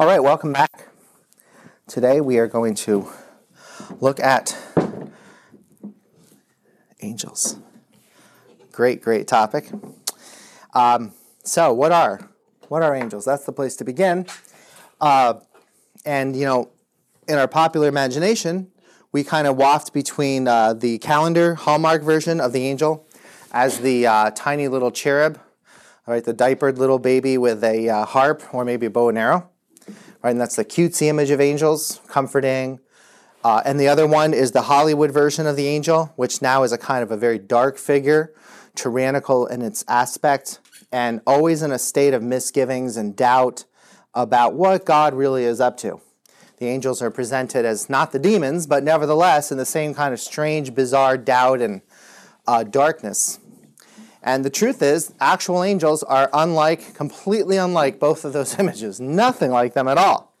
All right, welcome back. Today we are going to look at angels. Great, great topic. Um, so, what are what are angels? That's the place to begin. Uh, and you know, in our popular imagination, we kind of waft between uh, the calendar Hallmark version of the angel as the uh, tiny little cherub, all right, the diapered little baby with a uh, harp or maybe a bow and arrow, right? And that's the cutesy image of angels, comforting. Uh, and the other one is the Hollywood version of the angel, which now is a kind of a very dark figure, tyrannical in its aspect, and always in a state of misgivings and doubt about what God really is up to. The angels are presented as not the demons, but nevertheless in the same kind of strange, bizarre doubt and uh, darkness. And the truth is, actual angels are unlike, completely unlike both of those images. Nothing like them at all.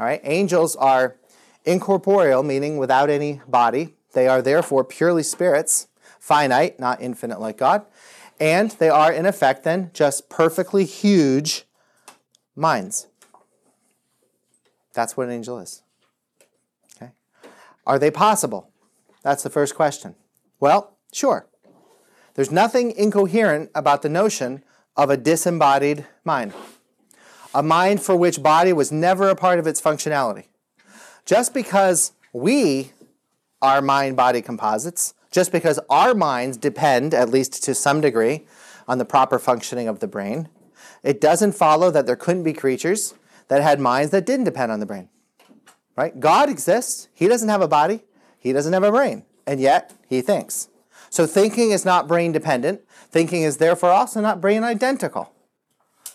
All right, angels are incorporeal, meaning without any body. They are therefore purely spirits, finite, not infinite like God. And they are, in effect, then, just perfectly huge minds. That's what an angel is. Okay? Are they possible? That's the first question. Well, sure. There's nothing incoherent about the notion of a disembodied mind, a mind for which body was never a part of its functionality. Just because we are mind body composites, just because our minds depend, at least to some degree, on the proper functioning of the brain, it doesn't follow that there couldn't be creatures that had minds that didn't depend on the brain. Right? God exists. He doesn't have a body. He doesn't have a brain. And yet, he thinks. So thinking is not brain dependent. Thinking is therefore also not brain identical.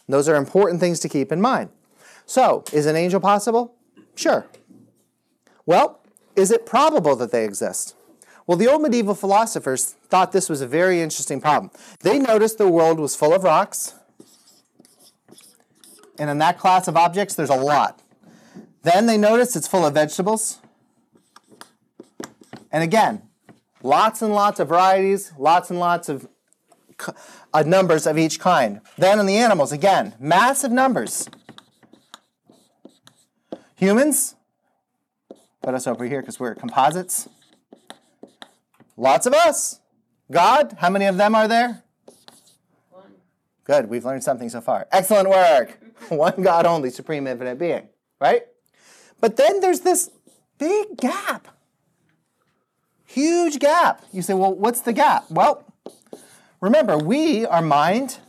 Those are important things to keep in mind. So, is an angel possible? Sure. Well, is it probable that they exist? Well, the old medieval philosophers thought this was a very interesting problem. They noticed the world was full of rocks, and in that class of objects, there's a lot. Then they noticed it's full of vegetables. And again, lots and lots of varieties, lots and lots of uh, numbers of each kind. Then in the animals, again, massive numbers. Humans, put us over here because we're composites. Lots of us. God, how many of them are there? One. Good, we've learned something so far. Excellent work. One God only, supreme infinite being, right? But then there's this big gap. Huge gap. You say, well, what's the gap? Well, remember, we are mind,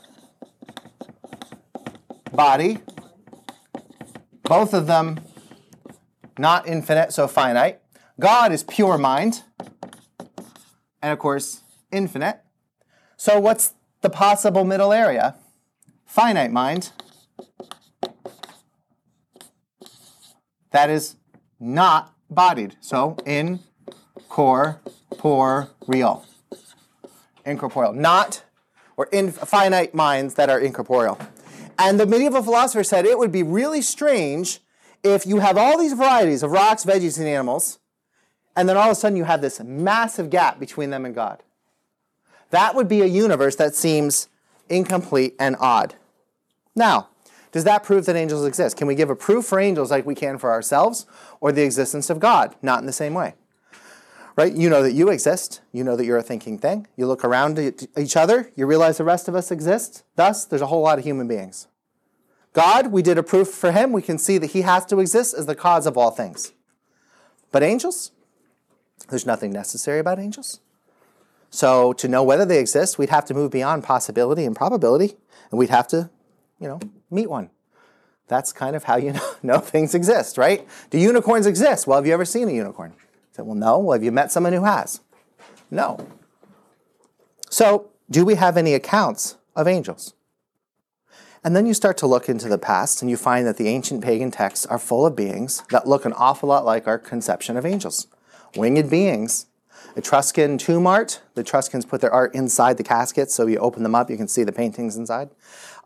body, both of them not infinite, so finite. God is pure mind, and of course, infinite. So, what's the possible middle area? Finite mind. that is not bodied. So in core, poor, real. Incorporeal. Not or infinite minds that are incorporeal. And the medieval philosopher said it would be really strange if you have all these varieties of rocks, veggies, and animals, and then all of a sudden you have this massive gap between them and God. That would be a universe that seems incomplete and odd. Now, does that prove that angels exist? Can we give a proof for angels like we can for ourselves or the existence of God? Not in the same way. Right? You know that you exist. You know that you're a thinking thing. You look around at each other, you realize the rest of us exist. Thus, there's a whole lot of human beings. God, we did a proof for him. We can see that he has to exist as the cause of all things. But angels? There's nothing necessary about angels. So, to know whether they exist, we'd have to move beyond possibility and probability, and we'd have to you know, meet one. That's kind of how you know, things exist, right? Do unicorns exist? Well, have you ever seen a unicorn? Said, well, no. Well, have you met someone who has? No. So, do we have any accounts of angels? And then you start to look into the past and you find that the ancient pagan texts are full of beings that look an awful lot like our conception of angels. Winged beings. Etruscan tomb art, the Etruscans put their art inside the caskets, so you open them up, you can see the paintings inside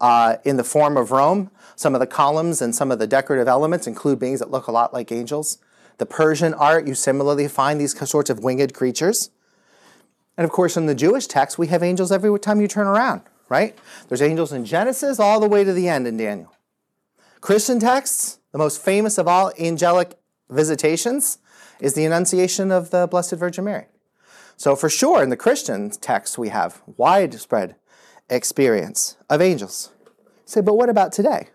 uh, in the form of Rome. Some of the columns and some of the decorative elements include beings that look a lot like angels. The Persian art, you similarly find these sorts of winged creatures. And of course, in the Jewish text, we have angels every time you turn around, right? There's angels in Genesis all the way to the end in Daniel. Christian texts, the most famous of all angelic visitations, is the Annunciation of the Blessed Virgin Mary. So, for sure, in the Christian text, we have widespread experience of angels. Say, but what about today?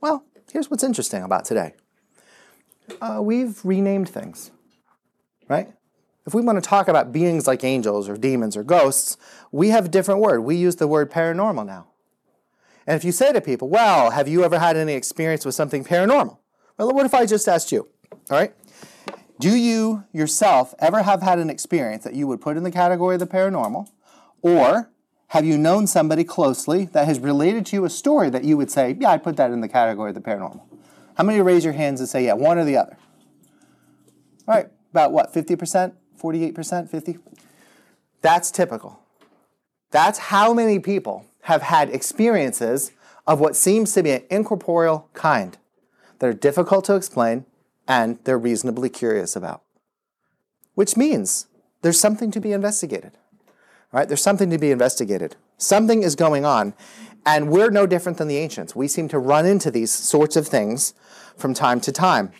Well, here's what's interesting about today uh, we've renamed things, right? If we want to talk about beings like angels or demons or ghosts, we have a different word. We use the word paranormal now. And if you say to people, well, have you ever had any experience with something paranormal? Well, what if I just asked you? All right? Do you yourself ever have had an experience that you would put in the category of the paranormal? Or have you known somebody closely that has related to you a story that you would say, yeah, I put that in the category of the paranormal? How many raise your hands and say, yeah, one or the other? All right, about what, 50%, 48%, 50? That's typical. That's how many people have had experiences of what seems to be an incorporeal kind that are difficult to explain and they're reasonably curious about. Which means there's something to be investigated. Right? There's something to be investigated. Something is going on, and we're no different than the ancients. We seem to run into these sorts of things from time to time.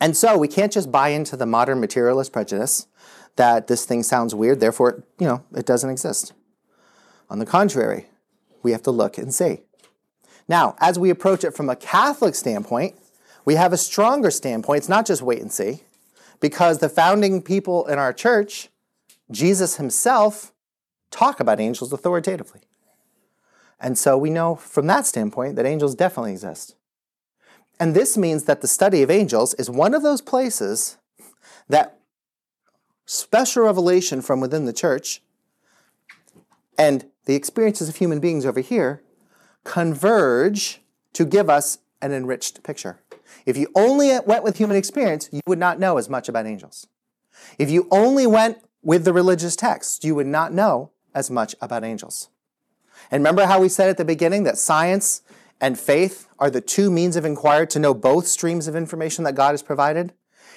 And so we can't just buy into the modern materialist prejudice that this thing sounds weird, therefore, you know, it doesn't exist. On the contrary, we have to look and see. Now, as we approach it from a Catholic standpoint, we have a stronger standpoint. It's not just wait and see, because the founding people in our church, Jesus himself, talk about angels authoritatively. And so we know from that standpoint that angels definitely exist. And this means that the study of angels is one of those places that special revelation from within the church and the experiences of human beings over here converge to give us an enriched picture. If you only went with human experience, you would not know as much about angels. If you only went with the religious text, you would not know as much about angels. And remember how we said at the beginning that science and faith are the two means of inquiry to know both streams of information that God has provided?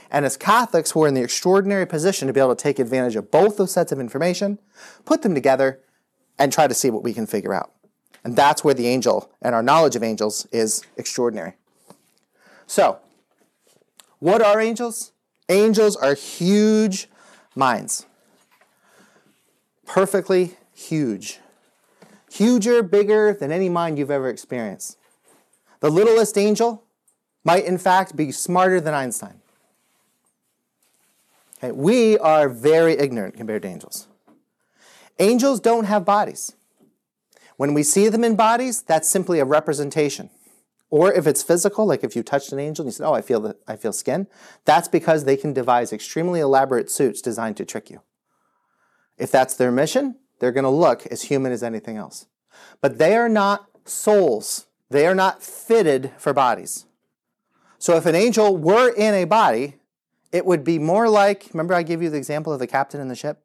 And as Catholics, we're in the extraordinary position to be able to take advantage of both those sets of information, put them together, and try to see what we can figure out. And that's where the angel and our knowledge of angels is extraordinary. So, what are angels? Angels are huge minds. Perfectly huge. Huger, bigger than any mind you've ever experienced. The littlest angel might, in fact, be smarter than Einstein. Okay, we are very ignorant compared to angels. Angels don't have bodies. When we see them in bodies, that's simply a representation. Or if it's physical, like if you touched an angel and you said, "Oh, I feel the, I feel skin," that's because they can devise extremely elaborate suits designed to trick you. If that's their mission, they're going to look as human as anything else. But they are not souls. They are not fitted for bodies. So if an angel were in a body, it would be more like, remember I gave you the example of the captain in the ship?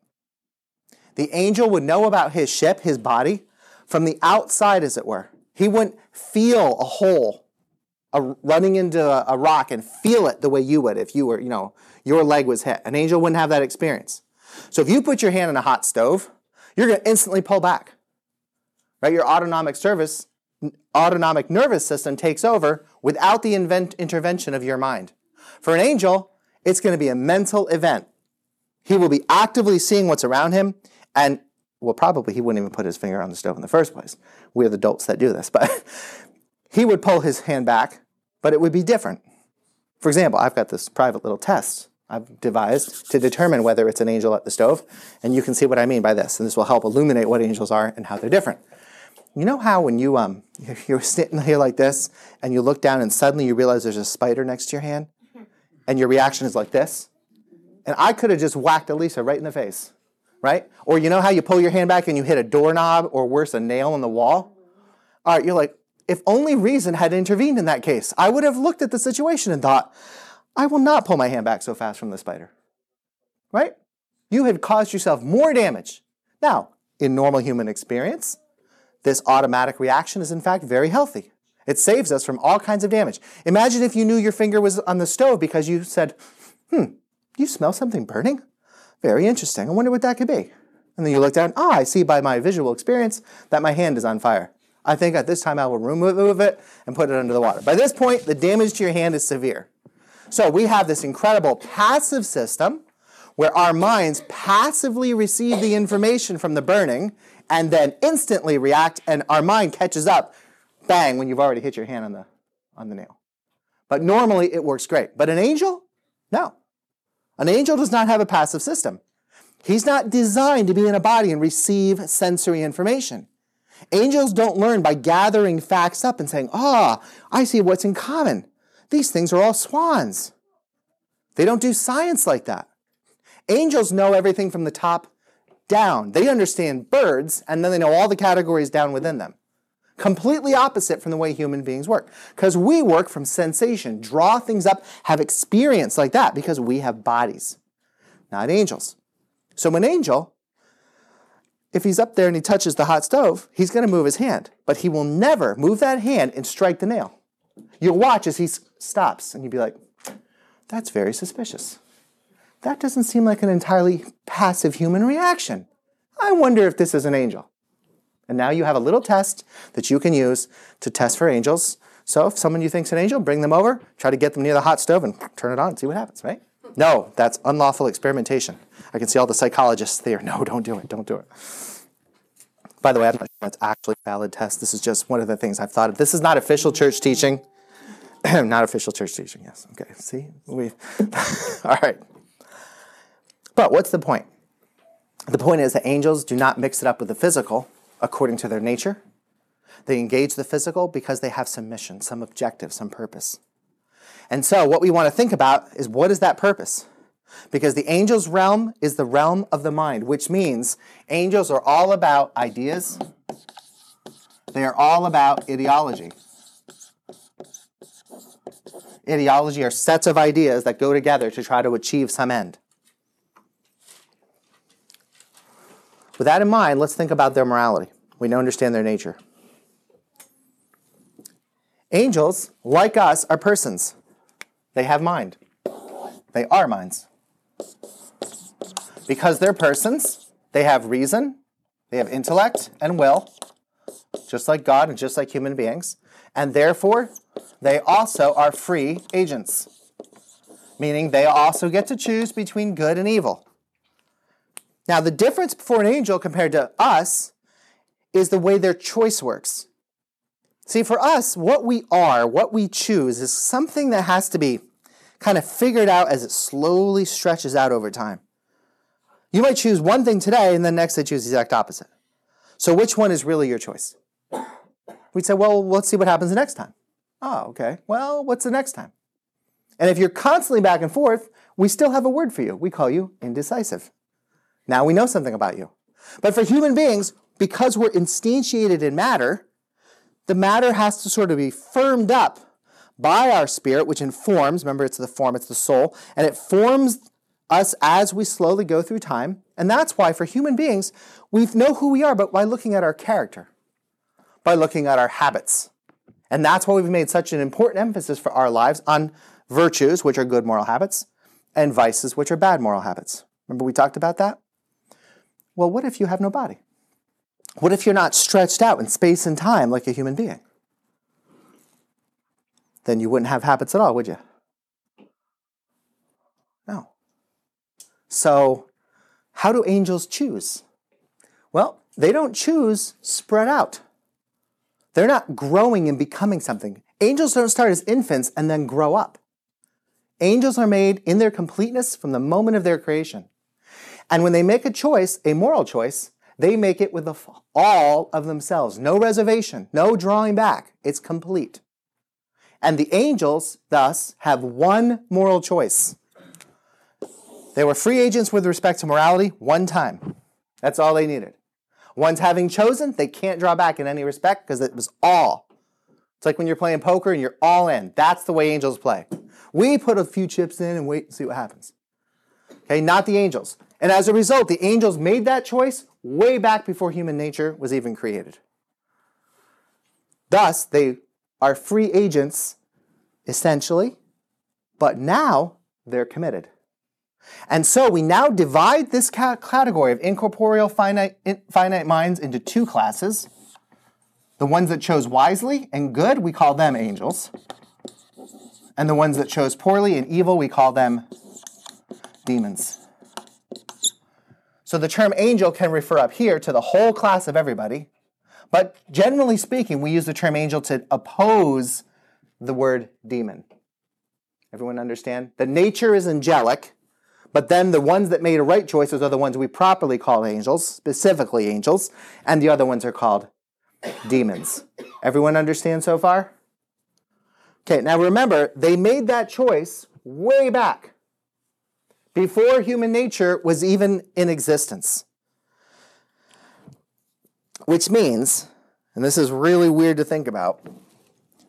The angel would know about his ship, his body, from the outside, as it were. He wouldn't feel a hole a, running into a, a rock and feel it the way you would if you were, you know, your leg was hit. An angel wouldn't have that experience. So if you put your hand in a hot stove, you're going to instantly pull back. Right? Your autonomic service, autonomic nervous system takes over without the invent, intervention of your mind. For an angel, it's going to be a mental event. He will be actively seeing what's around him and well, probably he wouldn't even put his finger on the stove in the first place. We're the adults that do this. But he would pull his hand back, but it would be different. For example, I've got this private little test I've devised to determine whether it's an angel at the stove, and you can see what I mean by this, and this will help illuminate what angels are and how they're different. You know how when you um you're sitting here like this and you look down and suddenly you realize there's a spider next to your hand, and your reaction is like this, and I could have just whacked Elisa right in the face right? Or you know how you pull your hand back and you hit a doorknob or worse, a nail in the wall? All right, you're like, if only reason had intervened in that case, I would have looked at the situation and thought, I will not pull my hand back so fast from the spider. Right? You had caused yourself more damage. Now, in normal human experience, this automatic reaction is in fact very healthy. It saves us from all kinds of damage. Imagine if you knew your finger was on the stove because you said, hmm, you smell something burning? Very interesting. I wonder what that could be. And then you look down, ah, I see by my visual experience that my hand is on fire. I think at this time I will remove it and put it under the water. By this point, the damage to your hand is severe. So we have this incredible passive system where our minds passively receive the information from the burning and then instantly react, and our mind catches up, bang, when you've already hit your hand on the, on the nail. But normally it works great. But an angel? No. An angel does not have a passive system. He's not designed to be in a body and receive sensory information. Angels don't learn by gathering facts up and saying, ah, oh, I see what's in common. These things are all swans. They don't do science like that. Angels know everything from the top down. They understand birds, and then they know all the categories down within them. Completely opposite from the way human beings work. Because we work from sensation, draw things up, have experience like that, because we have bodies, not angels. So an angel, if he's up there and he touches the hot stove, he's going to move his hand, but he will never move that hand and strike the nail. You'll watch as he stops, and you'll be like, that's very suspicious. That doesn't seem like an entirely passive human reaction. I wonder if this is an angel. And now you have a little test that you can use to test for angels. So if someone you think's an angel, bring them over, try to get them near the hot stove and turn it on and see what happens, right? No, that's unlawful experimentation. I can see all the psychologists there. No, don't do it. Don't do it. By the way, I'm not sure that's actually a valid test. This is just one of the things I've thought of. This is not official church teaching. not official church teaching, yes. Okay, see? We all right. But what's the point? The point is that angels do not mix it up with the physical according to their nature. They engage the physical because they have some mission, some objective, some purpose. And so, what we want to think about is what is that purpose? Because the angel's realm is the realm of the mind, which means angels are all about ideas, they are all about ideology. Ideology are sets of ideas that go together to try to achieve some end. With that in mind, let's think about their morality. We now understand their nature. Angels, like us, are persons. They have mind. They are minds. Because they're persons, they have reason, they have intellect and will, just like God and just like human beings, and therefore they also are free agents, meaning they also get to choose between good and evil. Now, the difference for an angel compared to us is the way their choice works. See, for us, what we are, what we choose, is something that has to be kind of figured out as it slowly stretches out over time. You might choose one thing today, and then next day choose the exact opposite. So, which one is really your choice? We'd say, well, let's see what happens the next time. Oh, okay. Well, what's the next time? And if you're constantly back and forth, we still have a word for you. We call you indecisive. Now we know something about you. But for human beings, because we're instantiated in matter, the matter has to sort of be firmed up by our spirit, which informs, remember it's the form, it's the soul, and it forms us as we slowly go through time. And that's why for human beings, we know who we are, but by looking at our character, by looking at our habits. And that's why we've made such an important emphasis for our lives on virtues, which are good moral habits, and vices, which are bad moral habits. Remember we talked about that? Well, what if you have no body? What if you're not stretched out in space and time like a human being? Then you wouldn't have habits at all, would you? So, how do angels choose? Well, they don't choose spread out. They're not growing and becoming something. Angels don't start as infants and then grow up. Angels are made in their completeness from the moment of their creation. And when they make a choice, a moral choice, they make it with the, all of themselves. No reservation, no drawing back. It's complete. And the angels, thus, have one moral choice. They were free agents with respect to morality one time. That's all they needed. Once having chosen, they can't draw back in any respect because it was all. It's like when you're playing poker and you're all in. That's the way angels play. We put a few chips in and wait and see what happens. Okay, not the angels. And as a result, the angels made that choice way back before human nature was even created. Thus, they are free agents, essentially, but now they're committed. And so we now divide this category of incorporeal finite, finite minds into two classes The ones that chose wisely and good, we call them angels. And the ones that chose poorly and evil, we call them demons. So the term angel can refer up here to the whole class of everybody. But generally speaking, we use the term angel to oppose the word demon. Everyone understand? The nature is angelic, but then the ones that made a right choices are the ones we properly call angels, specifically angels, and the other ones are called demons. Everyone understand so far? Okay, now remember, they made that choice way back before human nature was even in existence. Which means, and this is really weird to think about,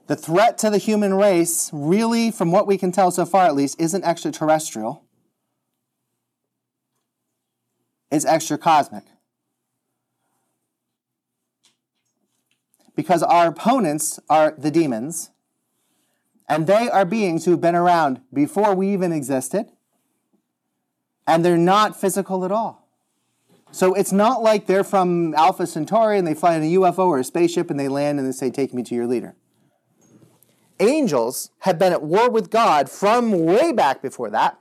the threat to the human race, really, from what we can tell so far at least, isn't extraterrestrial. It's extra cosmic. Because our opponents are the demons, and they are beings who've been around before we even existed, and they're not physical at all. So it's not like they're from Alpha Centauri and they fly in a UFO or a spaceship and they land and they say, Take me to your leader. Angels have been at war with God from way back before that,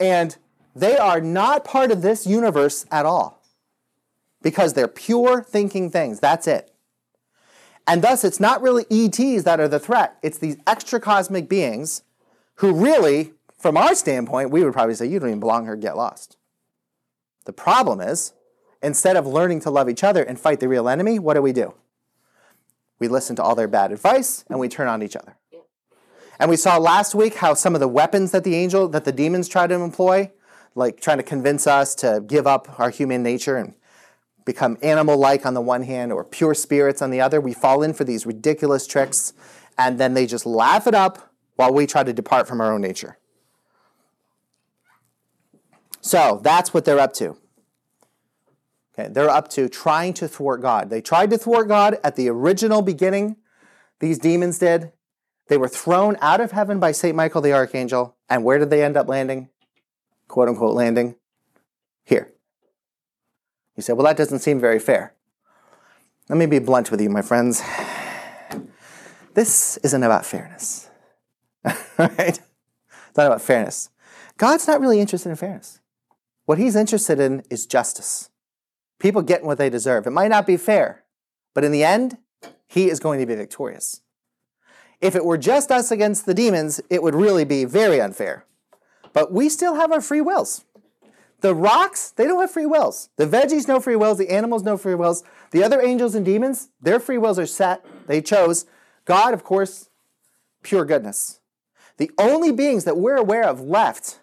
and they are not part of this universe at all because they're pure thinking things. That's it. And thus, it's not really ETs that are the threat, it's these extra cosmic beings who really, from our standpoint, we would probably say, you don't even belong here, get lost. The problem is, instead of learning to love each other and fight the real enemy, what do we do? We listen to all their bad advice and we turn on each other. And we saw last week how some of the weapons that the angel, that the demons try to employ, like trying to convince us to give up our human nature and become animal like on the one hand or pure spirits on the other. We fall in for these ridiculous tricks and then they just laugh it up while we try to depart from our own nature. So that's what they're up to. Okay, they're up to trying to thwart God. They tried to thwart God at the original beginning. These demons did. They were thrown out of heaven by St. Michael the Archangel. And where did they end up landing? Quote unquote landing? Here. You say, well, that doesn't seem very fair. Let me be blunt with you, my friends. This isn't about fairness. right? It's not about fairness. God's not really interested in fairness. What he's interested in is justice. People getting what they deserve. It might not be fair, but in the end, he is going to be victorious. If it were just us against the demons, it would really be very unfair. But we still have our free wills. The rocks, they don't have free wills. The veggies, no free wills. The animals, no free wills. The other angels and demons, their free wills are set. They chose. God, of course, pure goodness. The only beings that we're aware of left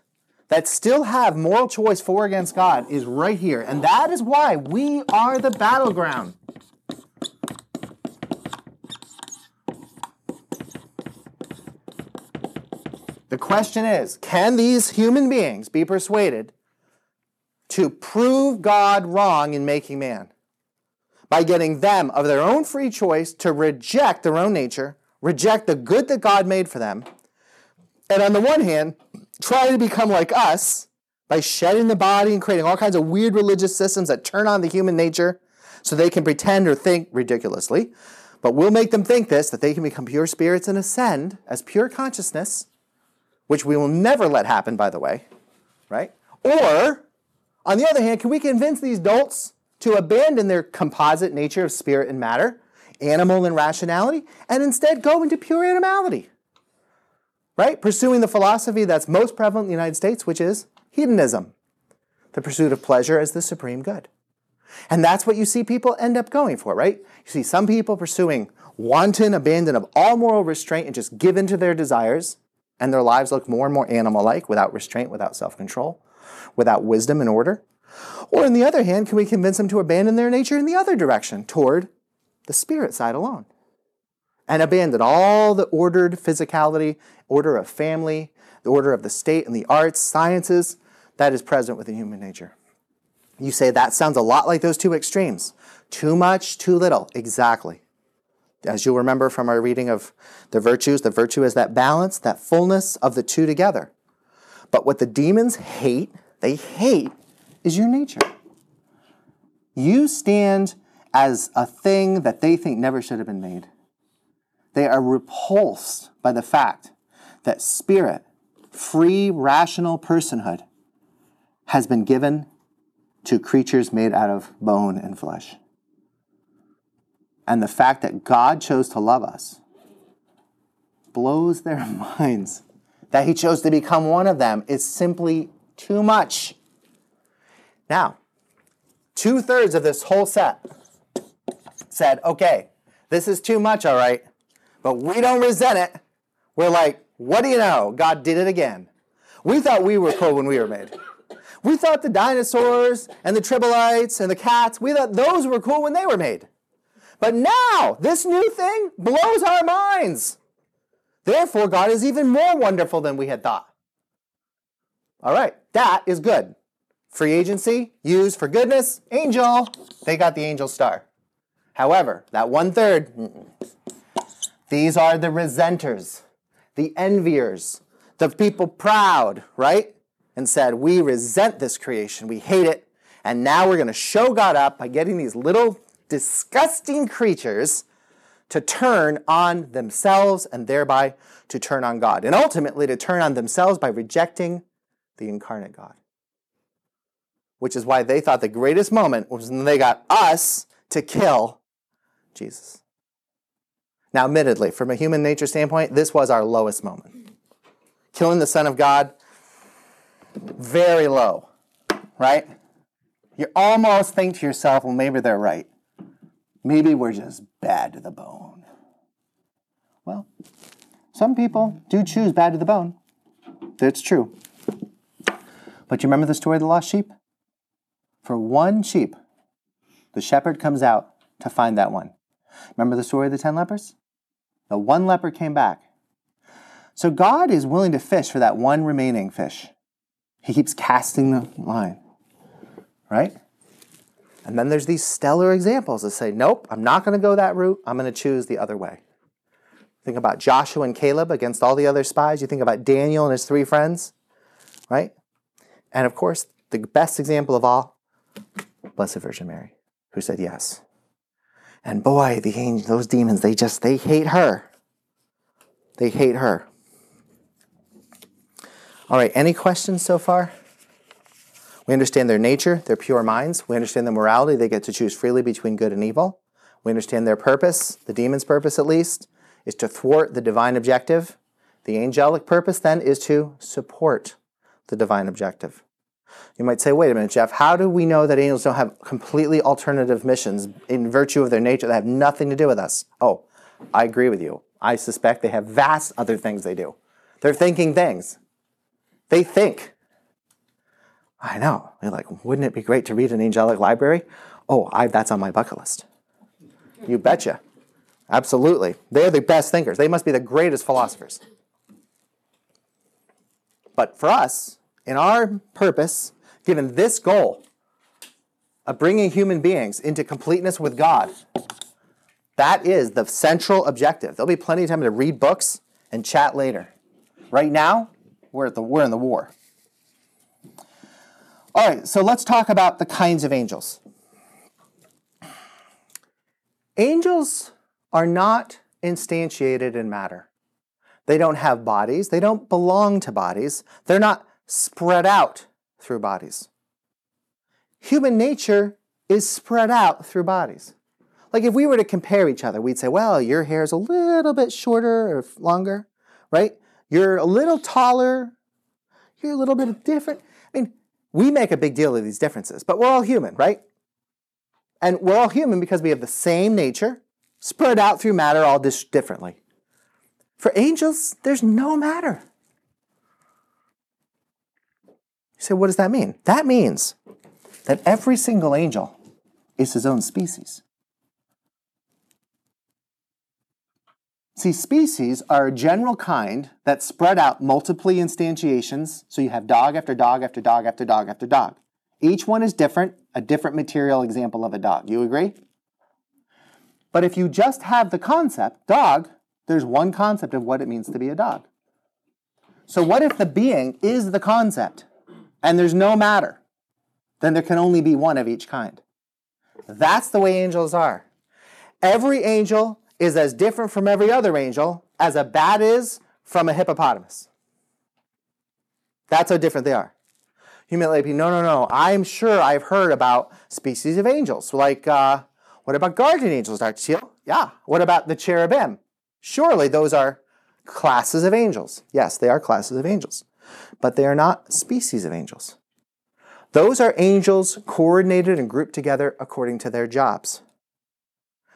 that still have moral choice for against God is right here. And that is why we are the battleground. The question is can these human beings be persuaded to prove God wrong in making man? By getting them, of their own free choice, to reject their own nature, reject the good that God made for them, and on the one hand, try to become like us by shedding the body and creating all kinds of weird religious systems that turn on the human nature so they can pretend or think ridiculously. But we'll make them think this that they can become pure spirits and ascend as pure consciousness, which we will never let happen, by the way, right? Or, on the other hand, can we convince these dolts to abandon their composite nature of spirit and matter, animal and rationality, and instead go into pure animality? right? Pursuing the philosophy that's most prevalent in the United States, which is hedonism, the pursuit of pleasure as the supreme good. And that's what you see people end up going for, right? You see some people pursuing wanton abandon of all moral restraint and just give in to their desires, and their lives look more and more animal like without restraint, without self control, without wisdom and order. Or, on the other hand, can we convince them to abandon their nature in the other direction, toward the spirit side alone? and abandon all the ordered physicality, order of family, the order of the state and the arts, sciences that is present within human nature. You say that sounds a lot like those two extremes. Too much, too little. Exactly. As you'll remember from our reading of the virtues, the virtue is that balance, that fullness of the two together. But what the demons hate, they hate, is your nature. You stand as a thing that they think never should have been made. They are repulsed by the fact that spirit, free, rational personhood, has been given to creatures made out of bone and flesh. And the fact that God chose to love us blows their minds. That He chose to become one of them is simply too much. Now, two thirds of this whole set said, okay, this is too much, all right, but we don't resent it. We're like, what do you know? God did it again. We thought we were cool when we were made. We thought the dinosaurs and the trilobites and the cats, we thought those were cool when they were made. But now, this new thing blows our minds. Therefore, God is even more wonderful than we had thought. All right, that is good. Free agency, used for goodness, angel, they got the angel star. However, that one third, these are the resenters, the enviers, the people proud, right? And said, We resent this creation, we hate it, and now we're going to show God up by getting these little disgusting creatures to turn on themselves and thereby to turn on God. And ultimately to turn on themselves by rejecting the incarnate God. Which is why they thought the greatest moment was when they got us to kill Jesus. Now, admittedly, from a human nature standpoint, this was our lowest moment. Killing the Son of God, very low, right? You almost think to yourself, well, maybe they're right. Maybe we're just bad to the bone. Well, some people do choose bad to the bone. That's true. But you remember the story of the lost sheep? For one sheep, the shepherd comes out to find that one. Remember the story of the ten lepers? The one leper came back. So God is willing to fish for that one remaining fish. He keeps casting the line, right? And then there's these stellar examples that say, nope, I'm not going to go that route. I'm going to choose the other way. Think about Joshua and Caleb against all the other spies. You think about Daniel and his three friends, right? And of course, the best example of all, Blessed Virgin Mary, who said yes. And boy, the angels, those demons, they just, they hate her. They hate her. All right, any questions so far? We understand their nature, their pure minds. We understand their morality. They get to choose freely between good and evil. We understand their purpose, the demon's purpose at least, is to thwart the divine objective. The angelic purpose then is to support the divine objective. You might say, wait a minute, Jeff, how do we know that angels don't have completely alternative missions in virtue of their nature that have nothing to do with us? Oh, I agree with you. I suspect they have vast other things they do. They're thinking things. They think. I know. They're like, wouldn't it be great to read an angelic library? Oh, I, that's on my bucket list. You betcha. Absolutely. They're the best thinkers. They must be the greatest philosophers. But for us, in our purpose, given this goal of bringing human beings into completeness with God, that is the central objective. There'll be plenty of time to read books and chat later. Right now, we're, at the, we're in the war. All right, so let's talk about the kinds of angels. Angels are not instantiated in matter. They don't have bodies. They don't belong to bodies. They're not spread out through bodies. Human nature is spread out through bodies. Like if we were to compare each other, we'd say, well, your hair is a little bit shorter or longer, right? You're a little taller. You're a little bit different. We make a big deal of these differences, but we're all human, right? And we're all human because we have the same nature, spread out through matter all differently. For angels, there's no matter. You say, what does that mean? That means that every single angel is his own species. See, species are a general kind that spread out multiply instantiations, so you have dog after dog after dog after dog after dog. Each one is different, a different material example of a dog. You agree? But if you just have the concept, dog, there's one concept of what it means to be a dog. So what if the being is the concept? and there's no matter, then there can only be one of each kind. That's the way angels are. Every angel is as different from every other angel as a bat is from a hippopotamus. That's how different they are. You be, no, no, no. I'm sure I've heard about species of angels. Like, uh, what about guardian angels, Dr. Steele? Yeah. What about the cherubim? Surely those are classes of angels. Yes, they are classes of angels. But they are not species of angels. Those are angels coordinated and grouped together according to their jobs.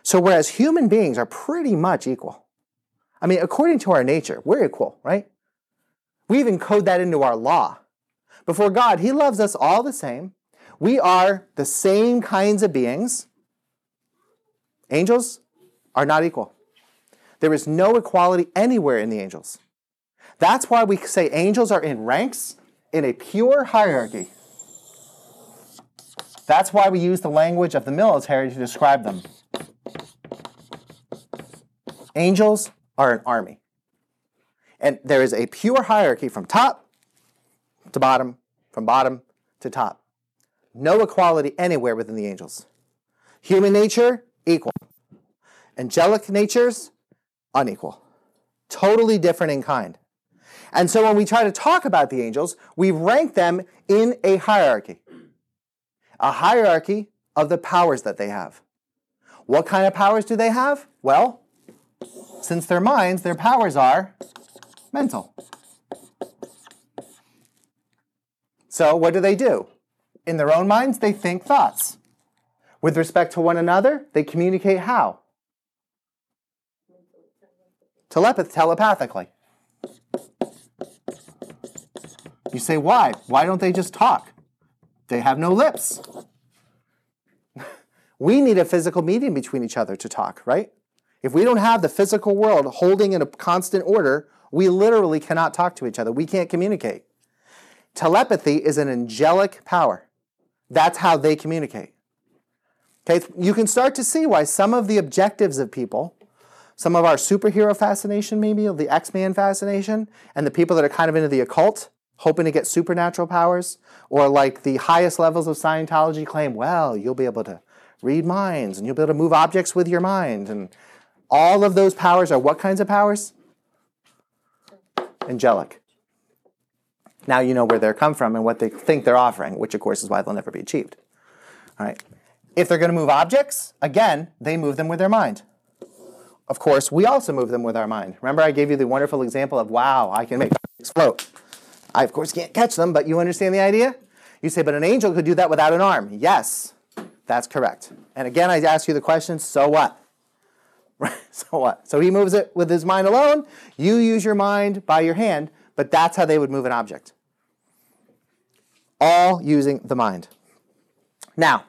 So, whereas human beings are pretty much equal, I mean, according to our nature, we're equal, right? We even code that into our law. Before God, He loves us all the same. We are the same kinds of beings. Angels are not equal. There is no equality anywhere in the angels. That's why we say angels are in ranks in a pure hierarchy. That's why we use the language of the military to describe them. Angels are an army. And there is a pure hierarchy from top to bottom, from bottom to top. No equality anywhere within the angels. Human nature, equal. Angelic natures, unequal. Totally different in kind. And so when we try to talk about the angels, we rank them in a hierarchy. A hierarchy of the powers that they have. What kind of powers do they have? Well, since they're minds, their powers are mental. So what do they do? In their own minds, they think thoughts. With respect to one another, they communicate how? Telepath- telepathically. You say, why? Why don't they just talk? They have no lips. we need a physical medium between each other to talk, right? If we don't have the physical world holding in a constant order, we literally cannot talk to each other. We can't communicate. Telepathy is an angelic power. That's how they communicate. Okay, you can start to see why some of the objectives of people, some of our superhero fascination, maybe, the X Man fascination, and the people that are kind of into the occult, hoping to get supernatural powers, or like the highest levels of Scientology claim, well, you'll be able to read minds and you'll be able to move objects with your mind. And all of those powers are what kinds of powers? Angelic. Now you know where they come from and what they think they're offering, which of course is why they'll never be achieved. All right. If they're going to move objects, again, they move them with their mind. Of course, we also move them with our mind. Remember, I gave you the wonderful example of, wow, I can make objects float. I, of course, can't catch them, but you understand the idea? You say, but an angel could do that without an arm. Yes, that's correct. And again, I ask you the question, so what? so what? So he moves it with his mind alone. You use your mind by your hand, but that's how they would move an object. All using the mind. Now,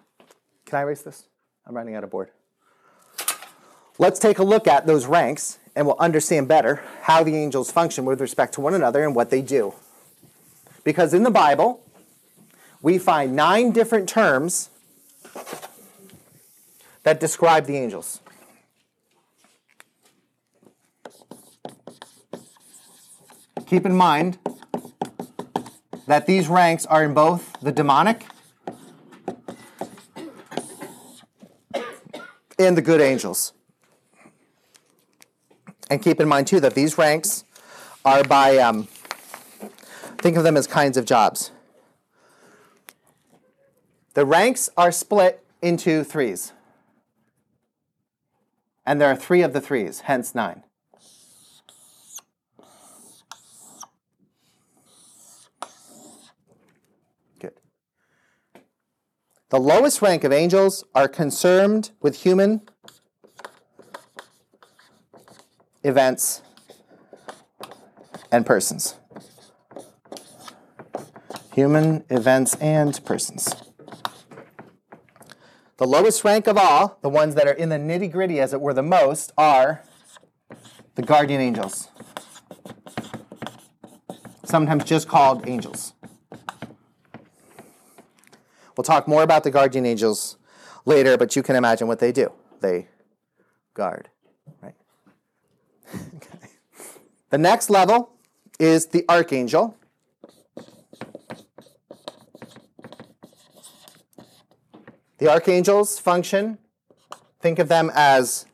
can I erase this? I'm running out of board. Let's take a look at those ranks and we'll understand better how the angels function with respect to one another and what they do. Because in the Bible, we find nine different terms that describe the angels. Keep in mind that these ranks are in both the demonic and the good angels. And keep in mind, too, that these ranks are by um, Think of them as kinds of jobs. The ranks are split into threes. And there are three of the threes, hence nine. The lowest rank of angels are concerned with human events and persons human events and persons. The lowest rank of all, the ones that are in the nitty gritty, as it were, the most, are the guardian angels, sometimes just called angels. We'll talk more about the guardian angels later, but you can imagine what they do. They guard, right? okay. The next level is the archangel. The archangels function, think of them as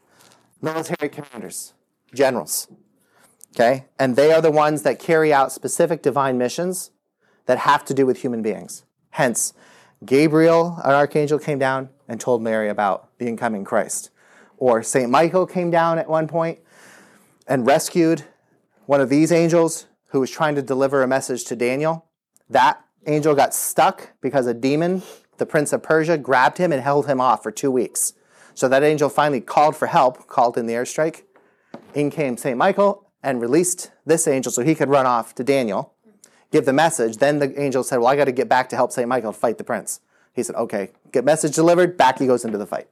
military commanders, generals. Okay? And they are the ones that carry out specific divine missions that have to do with human beings. Hence, Gabriel, an archangel, came down and told Mary about the incoming Christ. Or St. Michael came down at one point and rescued one of these angels who was trying to deliver a message to Daniel. That angel got stuck because a demon, the prince of Persia, grabbed him and held him off for two weeks. So that angel finally called for help, called in the airstrike. In came St. Michael and released this angel so he could run off to Daniel, give the message. Then the angel said, Well, I got to get back to help St. Michael fight the prince. He said, Okay, get message delivered, back he goes into the fight.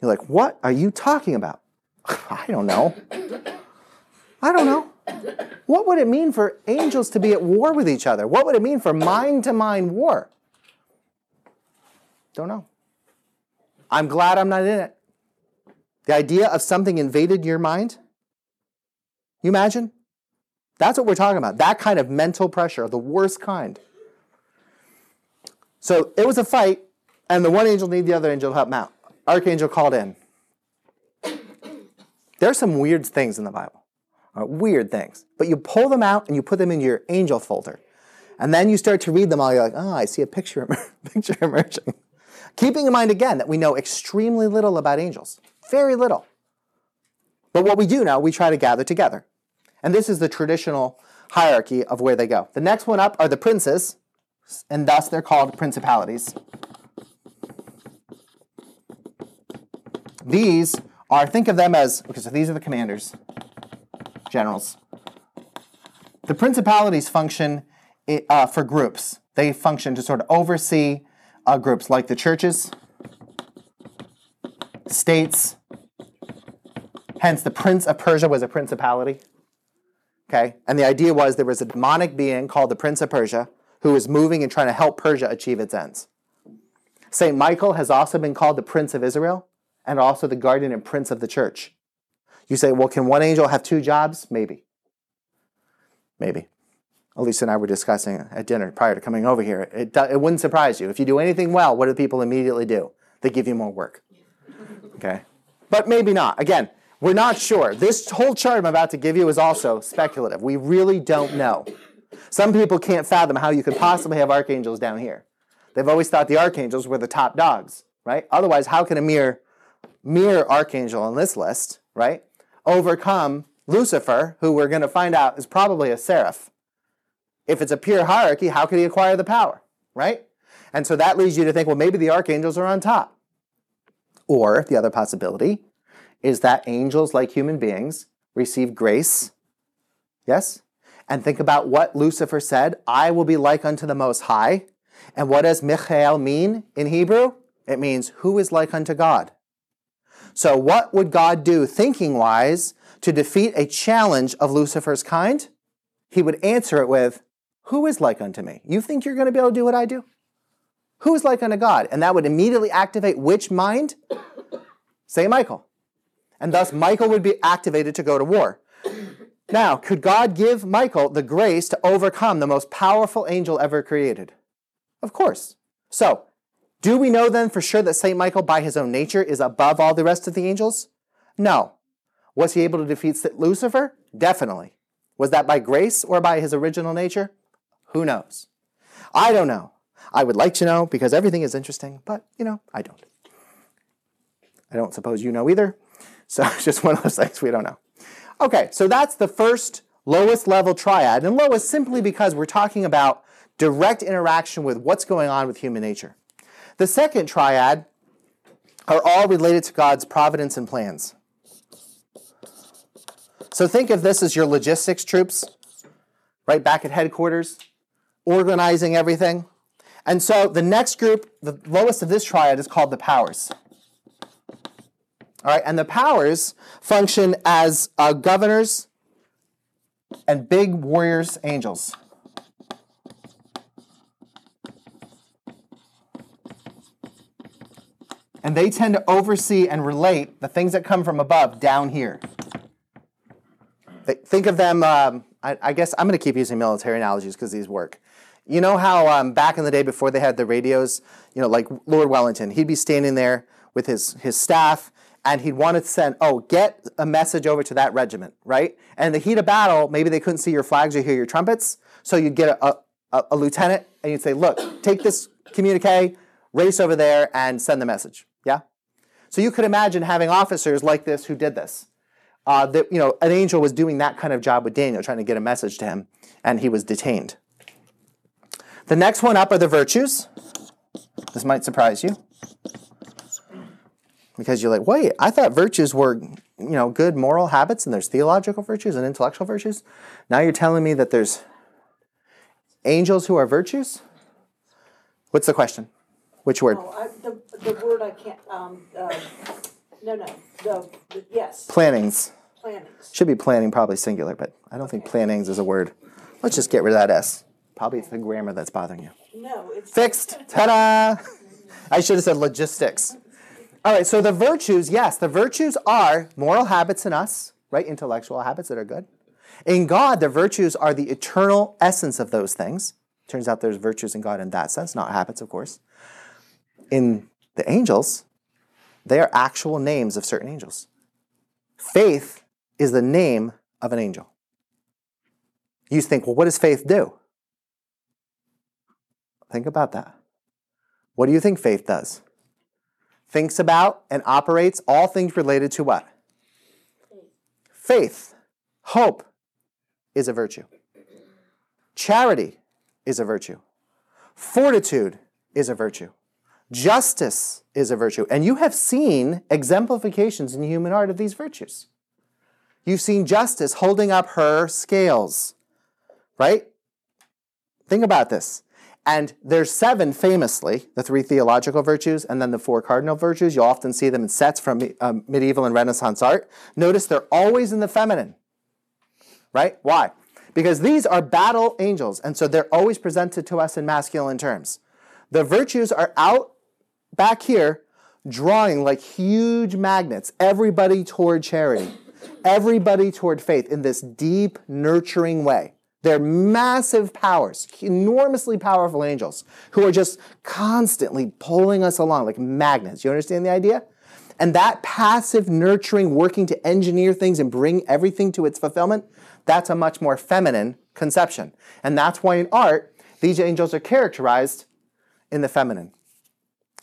You're like, What are you talking about? I don't know. I don't know. What would it mean for angels to be at war with each other? What would it mean for mind to mind war? Don't know. I'm glad I'm not in it. The idea of something invaded your mind? You imagine? That's what we're talking about. That kind of mental pressure, the worst kind. So it was a fight, and the one angel needed the other angel to help him out. Archangel called in. There are some weird things in the Bible, uh, weird things. But you pull them out and you put them in your angel folder. And then you start to read them all. You're like, oh, I see a picture, picture emerging. Keeping in mind again that we know extremely little about angels, very little. But what we do know, we try to gather together. And this is the traditional hierarchy of where they go. The next one up are the princes, and thus they're called principalities. These are, think of them as, okay, so these are the commanders, generals. The principalities function uh, for groups. They function to sort of oversee uh, groups like the churches, states. Hence, the prince of Persia was a principality. Okay? And the idea was there was a demonic being called the prince of Persia who was moving and trying to help Persia achieve its ends. St. Michael has also been called the prince of Israel and also the guardian and prince of the church. You say, well, can one angel have two jobs? Maybe. Maybe. Elisa and I were discussing at dinner prior to coming over here. It, it wouldn't surprise you. If you do anything well, what do people immediately do? They give you more work. Okay? But maybe not. Again, we're not sure. This whole chart I'm about to give you is also speculative. We really don't know. Some people can't fathom how you could possibly have archangels down here. They've always thought the archangels were the top dogs, right? Otherwise, how can a mere mere archangel on this list, right, overcome Lucifer, who we're going to find out is probably a seraph? If it's a pure hierarchy, how could he acquire the power, right? And so that leads you to think, well, maybe the archangels are on top. Or the other possibility is that angels, like human beings, receive grace. Yes? And think about what Lucifer said I will be like unto the Most High. And what does Michael mean in Hebrew? It means, who is like unto God? So, what would God do, thinking wise, to defeat a challenge of Lucifer's kind? He would answer it with, Who is like unto me? You think you're going to be able to do what I do? Who is like unto God? And that would immediately activate which mind? Say Michael. And thus, Michael would be activated to go to war. Now, could God give Michael the grace to overcome the most powerful angel ever created? Of course. So, do we know then for sure that St. Michael, by his own nature, is above all the rest of the angels? No. Was he able to defeat St. Lucifer? Definitely. Was that by grace or by his original nature? Who knows? I don't know. I would like to know because everything is interesting, but, you know, I don't. I don't suppose you know either. So it's just one of those things we don't know. Okay, so that's the first lowest level triad, and lowest simply because we're talking about direct interaction with what's going on with human nature. The second triad are all related to God's providence and plans. So think of this as your logistics troops, right back at headquarters, organizing everything. And so the next group, the lowest of this triad, is called the powers. All right, and the powers function as uh, governors and big warriors, angels. And they tend to oversee and relate the things that come from above down here. Think of them, um, I, I, guess I'm going to keep using military analogies because these work. You know how um, back in the day before they had the radios, you know, like Lord Wellington, he'd be standing there with his, his staff and he'd want to send, oh, get a message over to that regiment, right? And in the heat of battle, maybe they couldn't see your flags or hear your trumpets. So you'd get a, a, a lieutenant and you'd say, look, take this communique, race over there and send the message. Yeah? So you could imagine having officers like this who did this. Uh, that you know, an angel was doing that kind of job with Daniel, trying to get a message to him, and he was detained. The next one up are the virtues. This might surprise you because you're like, wait, I thought virtues were, you know, good moral habits and there's theological virtues and intellectual virtues. Now you're telling me that there's angels who are virtues? What's the question? Which word? Oh, I, the, the word I can't, um, uh, no, no, the, the, yes, Plannings. plannings. Should be planning, probably singular, but I don't think plannings is a word. Let's just get rid of that S. Probably it's the grammar that's bothering you. No, it's. Fixed. Ta-da! I should have said logistics. All right, so the virtues, yes, the virtues are moral habits in us, right? Intellectual habits that are good. In God, the virtues are the eternal essence of those things. Turns out there's virtues in God in that sense, not habits, of course. In the angels, they are actual names of certain angels. Faith is the name of an angel. You think, well, what does faith do? Think about that. What do you think faith does? Thinks about and operates all things related to what? Faith. Hope is a virtue. Charity is a virtue. Fortitude is a virtue. Justice is a virtue. And you have seen exemplifications in human art of these virtues. You've seen justice holding up her scales, right? Think about this. And there's seven famously, the three theological virtues and then the four cardinal virtues. You'll often see them in sets from um, medieval and Renaissance art. Notice they're always in the feminine, right? Why? Because these are battle angels, and so they're always presented to us in masculine terms. The virtues are out back here, drawing like huge magnets, everybody toward charity, everybody toward faith in this deep, nurturing way. They're massive powers, enormously powerful angels who are just constantly pulling us along like magnets. You understand the idea? And that passive nurturing, working to engineer things and bring everything to its fulfillment, that's a much more feminine conception. And that's why in art, these angels are characterized in the feminine.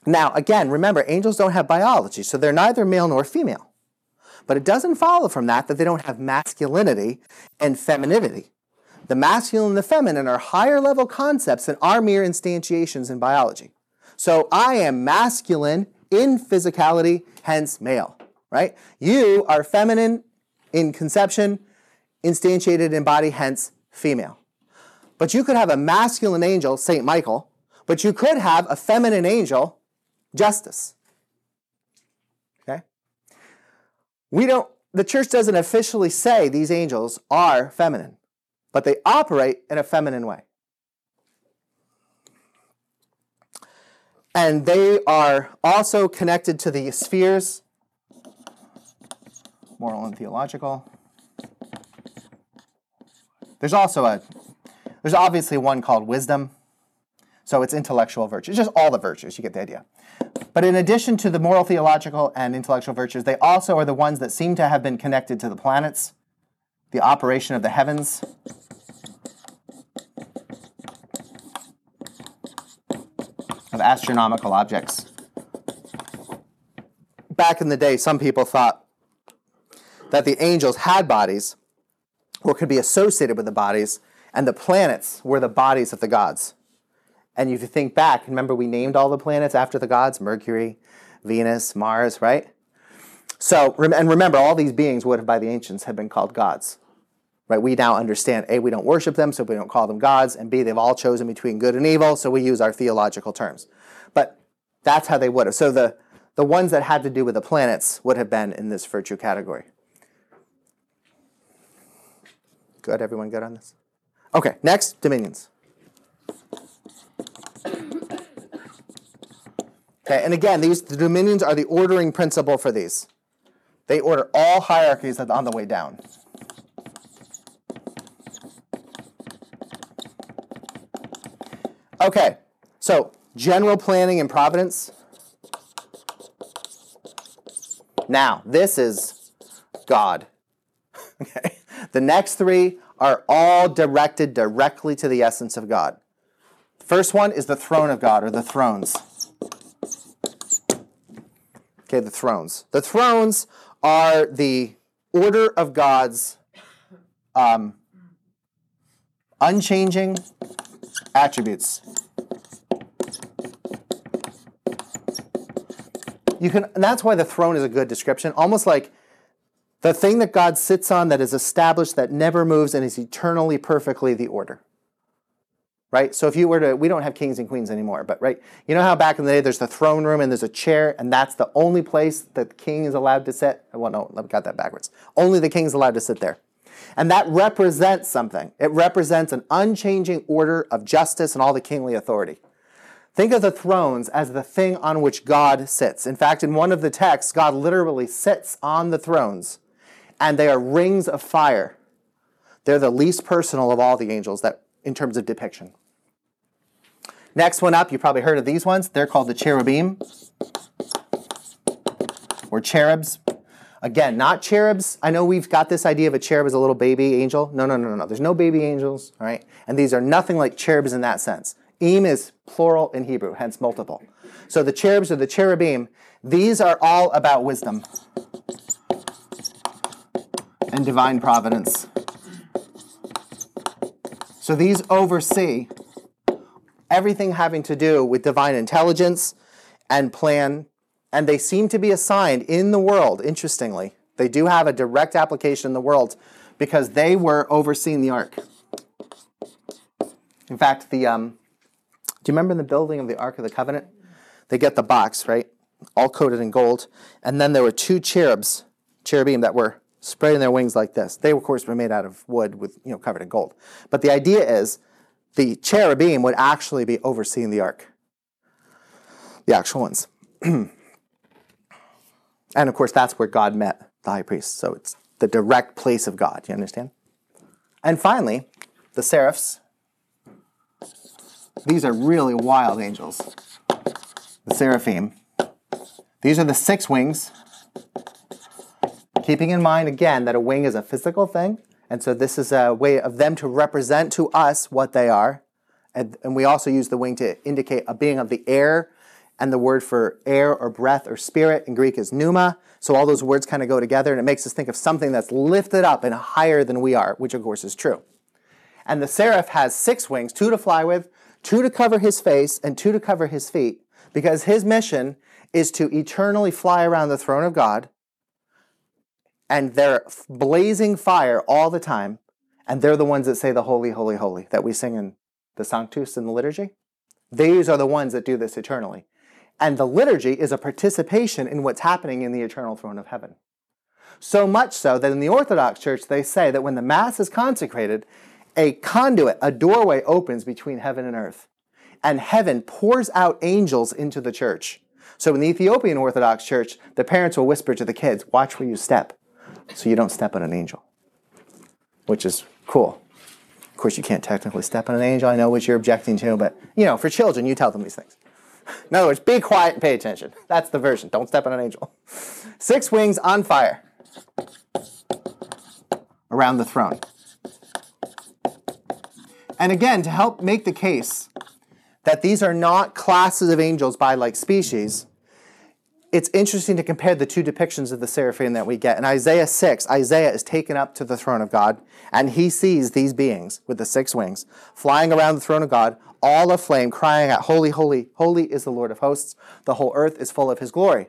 Now, again, remember, angels don't have biology, so they're neither male nor female. But it doesn't follow from that that they don't have masculinity and femininity. The masculine and the feminine are higher level concepts than our mere instantiations in biology. So I am masculine in physicality, hence male, right? You are feminine in conception, instantiated in body, hence female. But you could have a masculine angel, St. Michael, but you could have a feminine angel, Justice. Okay? We don't, the church doesn't officially say these angels are feminine but they operate in a feminine way. And they are also connected to the spheres, moral and theological. There's also a, there's obviously one called wisdom. So it's intellectual virtue. It's just all the virtues, you get the idea. But in addition to the moral, theological, and intellectual virtues, they also are the ones that seem to have been connected to the planets, the operation of the heavens, of astronomical objects. Back in the day, some people thought that the angels had bodies or could be associated with the bodies, and the planets were the bodies of the gods. And if you think back, remember we named all the planets after the gods Mercury, Venus, Mars, right? So, and remember, all these beings would have, by the ancients, have been called gods. Right? We now understand A, we don't worship them, so we don't call them gods, and B, they've all chosen between good and evil, so we use our theological terms. But that's how they would have. So the, the ones that had to do with the planets would have been in this virtue category. Good, everyone good on this? Okay, next, dominions. Okay, and again, these the dominions are the ordering principle for these. They order all hierarchies on the way down. Okay, so general planning and providence. Now, this is God. Okay, the next three are all directed directly to the essence of God. First one is the throne of God or the thrones. Okay, the thrones. The thrones are the order of God's um, unchanging attributes. You can, that's why the throne is a good description. Almost like the thing that God sits on that is established, that never moves, and is eternally perfectly the order. Right? So if you were to, we don't have kings and queens anymore, but right, you know how back in the day there's the throne room and there's a chair, and that's the only place that the king is allowed to sit? Well, no, I got that backwards. Only the king is allowed to sit there. And that represents something. It represents an unchanging order of justice and all the kingly authority. Think of the thrones as the thing on which God sits. In fact, in one of the texts, God literally sits on the thrones, and they are rings of fire. They're the least personal of all the angels that in terms of depiction. Next one up, you probably heard of these ones. They're called the cherubim or cherubs. Again, not cherubs. I know we've got this idea of a cherub as a little baby angel. No, no, no, no. no. There's no baby angels, all right? And these are nothing like cherubs in that sense. Im is plural in Hebrew, hence multiple. So the cherubs or the cherubim, these are all about wisdom and divine providence. So these oversee everything having to do with divine intelligence and plan and they seem to be assigned in the world, interestingly. They do have a direct application in the world because they were overseeing the ark. In fact, the um, do you remember in the building of the Ark of the Covenant? They get the box, right? All coated in gold. And then there were two cherubs, cherubim, that were spreading their wings like this. They, of course, were made out of wood with, you know, covered in gold. But the idea is the cherubim would actually be overseeing the ark, the actual ones. And of course, that's where God met the high priest. So it's the direct place of God. You understand? And finally, the seraphs. These are really wild angels. The seraphim. These are the six wings. Keeping in mind, again, that a wing is a physical thing. And so this is a way of them to represent to us what they are. And, and we also use the wing to indicate a being of the air and the word for air or breath or spirit in Greek is pneuma. So all those words kind of go together, and it makes us think of something that's lifted up and higher than we are, which of course is true. And the seraph has six wings, two to fly with, two to cover his face, and two to cover his feet, because his mission is to eternally fly around the throne of God. And they're blazing fire all the time, and they're the ones that say the holy, holy, holy that we sing in the Sanctus in the liturgy. These are the ones that do this eternally. And the liturgy is a participation in what's happening in the eternal throne of heaven. So much so that in the Orthodox Church, they say that when the Mass is consecrated, a conduit, a doorway opens between heaven and earth. And heaven pours out angels into the church. So in the Ethiopian Orthodox Church, the parents will whisper to the kids, watch where you step, so you don't step on an angel, which is cool. Of course, you can't technically step on an angel. I know what you're objecting to, but you know, for children, you tell them these things. In other words, be quiet and pay attention. That's the version. Don't step on an angel. Six wings on fire around the throne. And again, to help make the case that these are not classes of angels by like species, it's interesting to compare the two depictions of the seraphim that we get. In Isaiah 6, Isaiah is taken up to the throne of God, and he sees these beings with the six wings flying around the throne of God, all aflame, crying out, Holy, holy, holy is the Lord of hosts. The whole earth is full of his glory.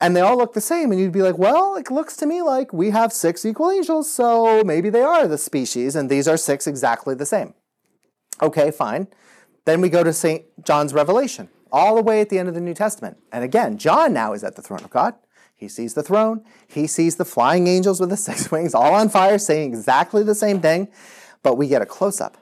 And they all look the same, and you'd be like, well, it looks to me like we have six equal angels, so maybe they are the species, and these are six exactly the same. Okay, fine. Then we go to St. John's Revelation, all the way at the end of the New Testament. And again, John now is at the throne of God. He sees the throne, he sees the flying angels with the six wings, all on fire, saying exactly the same thing, but we get a close up.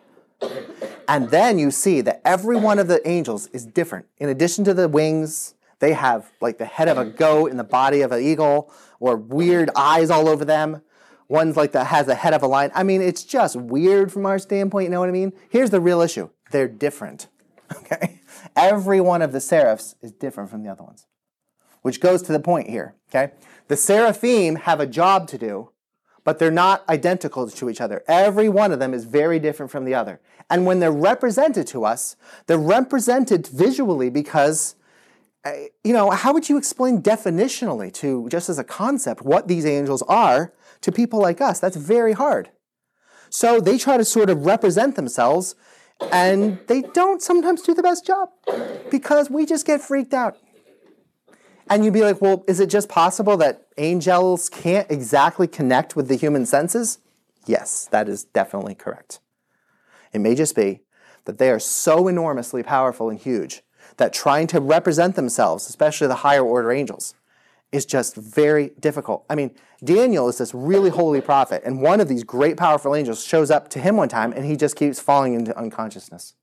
And then you see that every one of the angels is different. In addition to the wings, they have like the head of a goat and the body of an eagle, or weird eyes all over them. One's like that has the head of a lion. I mean, it's just weird from our standpoint. You know what I mean? Here's the real issue. they're different. Okay? Every one of the seraphs is different from the other ones, which goes to the point here. Okay? The seraphim have a job to do, but they're not identical to each other. Every one of them is very different from the other. And when they're represented to us, they're represented visually because, uh, you know, how would you explain definitionally to, just as a concept, what these angels are to people like us? That's very hard. So they try to sort of represent themselves and they don't sometimes do the best job because we just get freaked out. And you'd be like, well, is it just possible that angels can't exactly connect with the human senses? Yes, that is definitely correct. It may just be that they are so enormously powerful and huge that trying to represent themselves, especially the higher order angels, is just very difficult. I mean, Daniel is this really holy prophet, and one of these great powerful angels shows up to him one time and he just keeps falling into unconsciousness.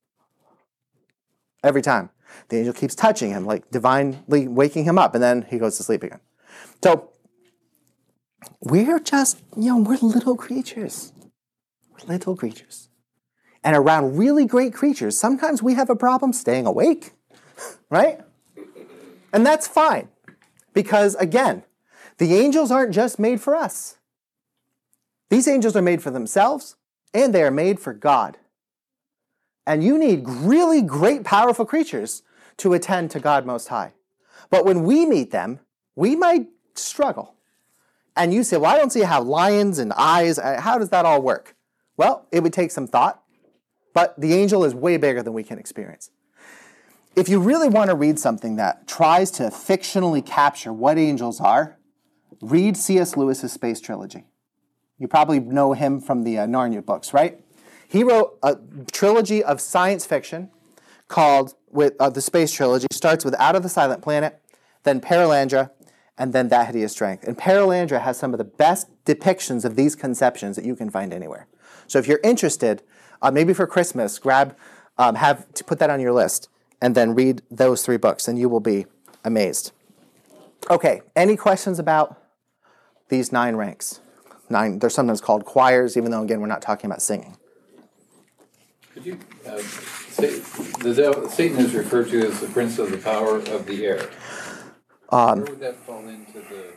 Every time. The angel keeps touching him, like divinely waking him up, and then he goes to sleep again. So we're just, you know, we're little creatures. We're little creatures. And around really great creatures, sometimes we have a problem staying awake, right? And that's fine. Because again, the angels aren't just made for us. These angels are made for themselves and they are made for God. And you need really great, powerful creatures to attend to God Most High. But when we meet them, we might struggle. And you say, well, I don't see how lions and eyes, uh, how does that all work? Well, it would take some thought, but the angel is way bigger than we can experience. If you really want to read something that tries to fictionally capture what angels are, read C.S. Lewis's Space Trilogy. You probably know him from the uh, Narnia books, right? He wrote a trilogy of science fiction called with uh, the Space Trilogy. Starts with Out of the Silent Planet, then Perelandra, and then That Hideous Strength. And Perelandra has some of the best depictions of these conceptions that you can find anywhere. So if you're interested, uh, maybe for Christmas, grab, um, have to put that on your list, and then read those three books, and you will be amazed. Okay, any questions about these nine ranks? Nine. They're sometimes called choirs, even though again we're not talking about singing. Could you, uh, say, the devil, Satan is referred to as the prince of the power of the air. Um, Where would that fall into the?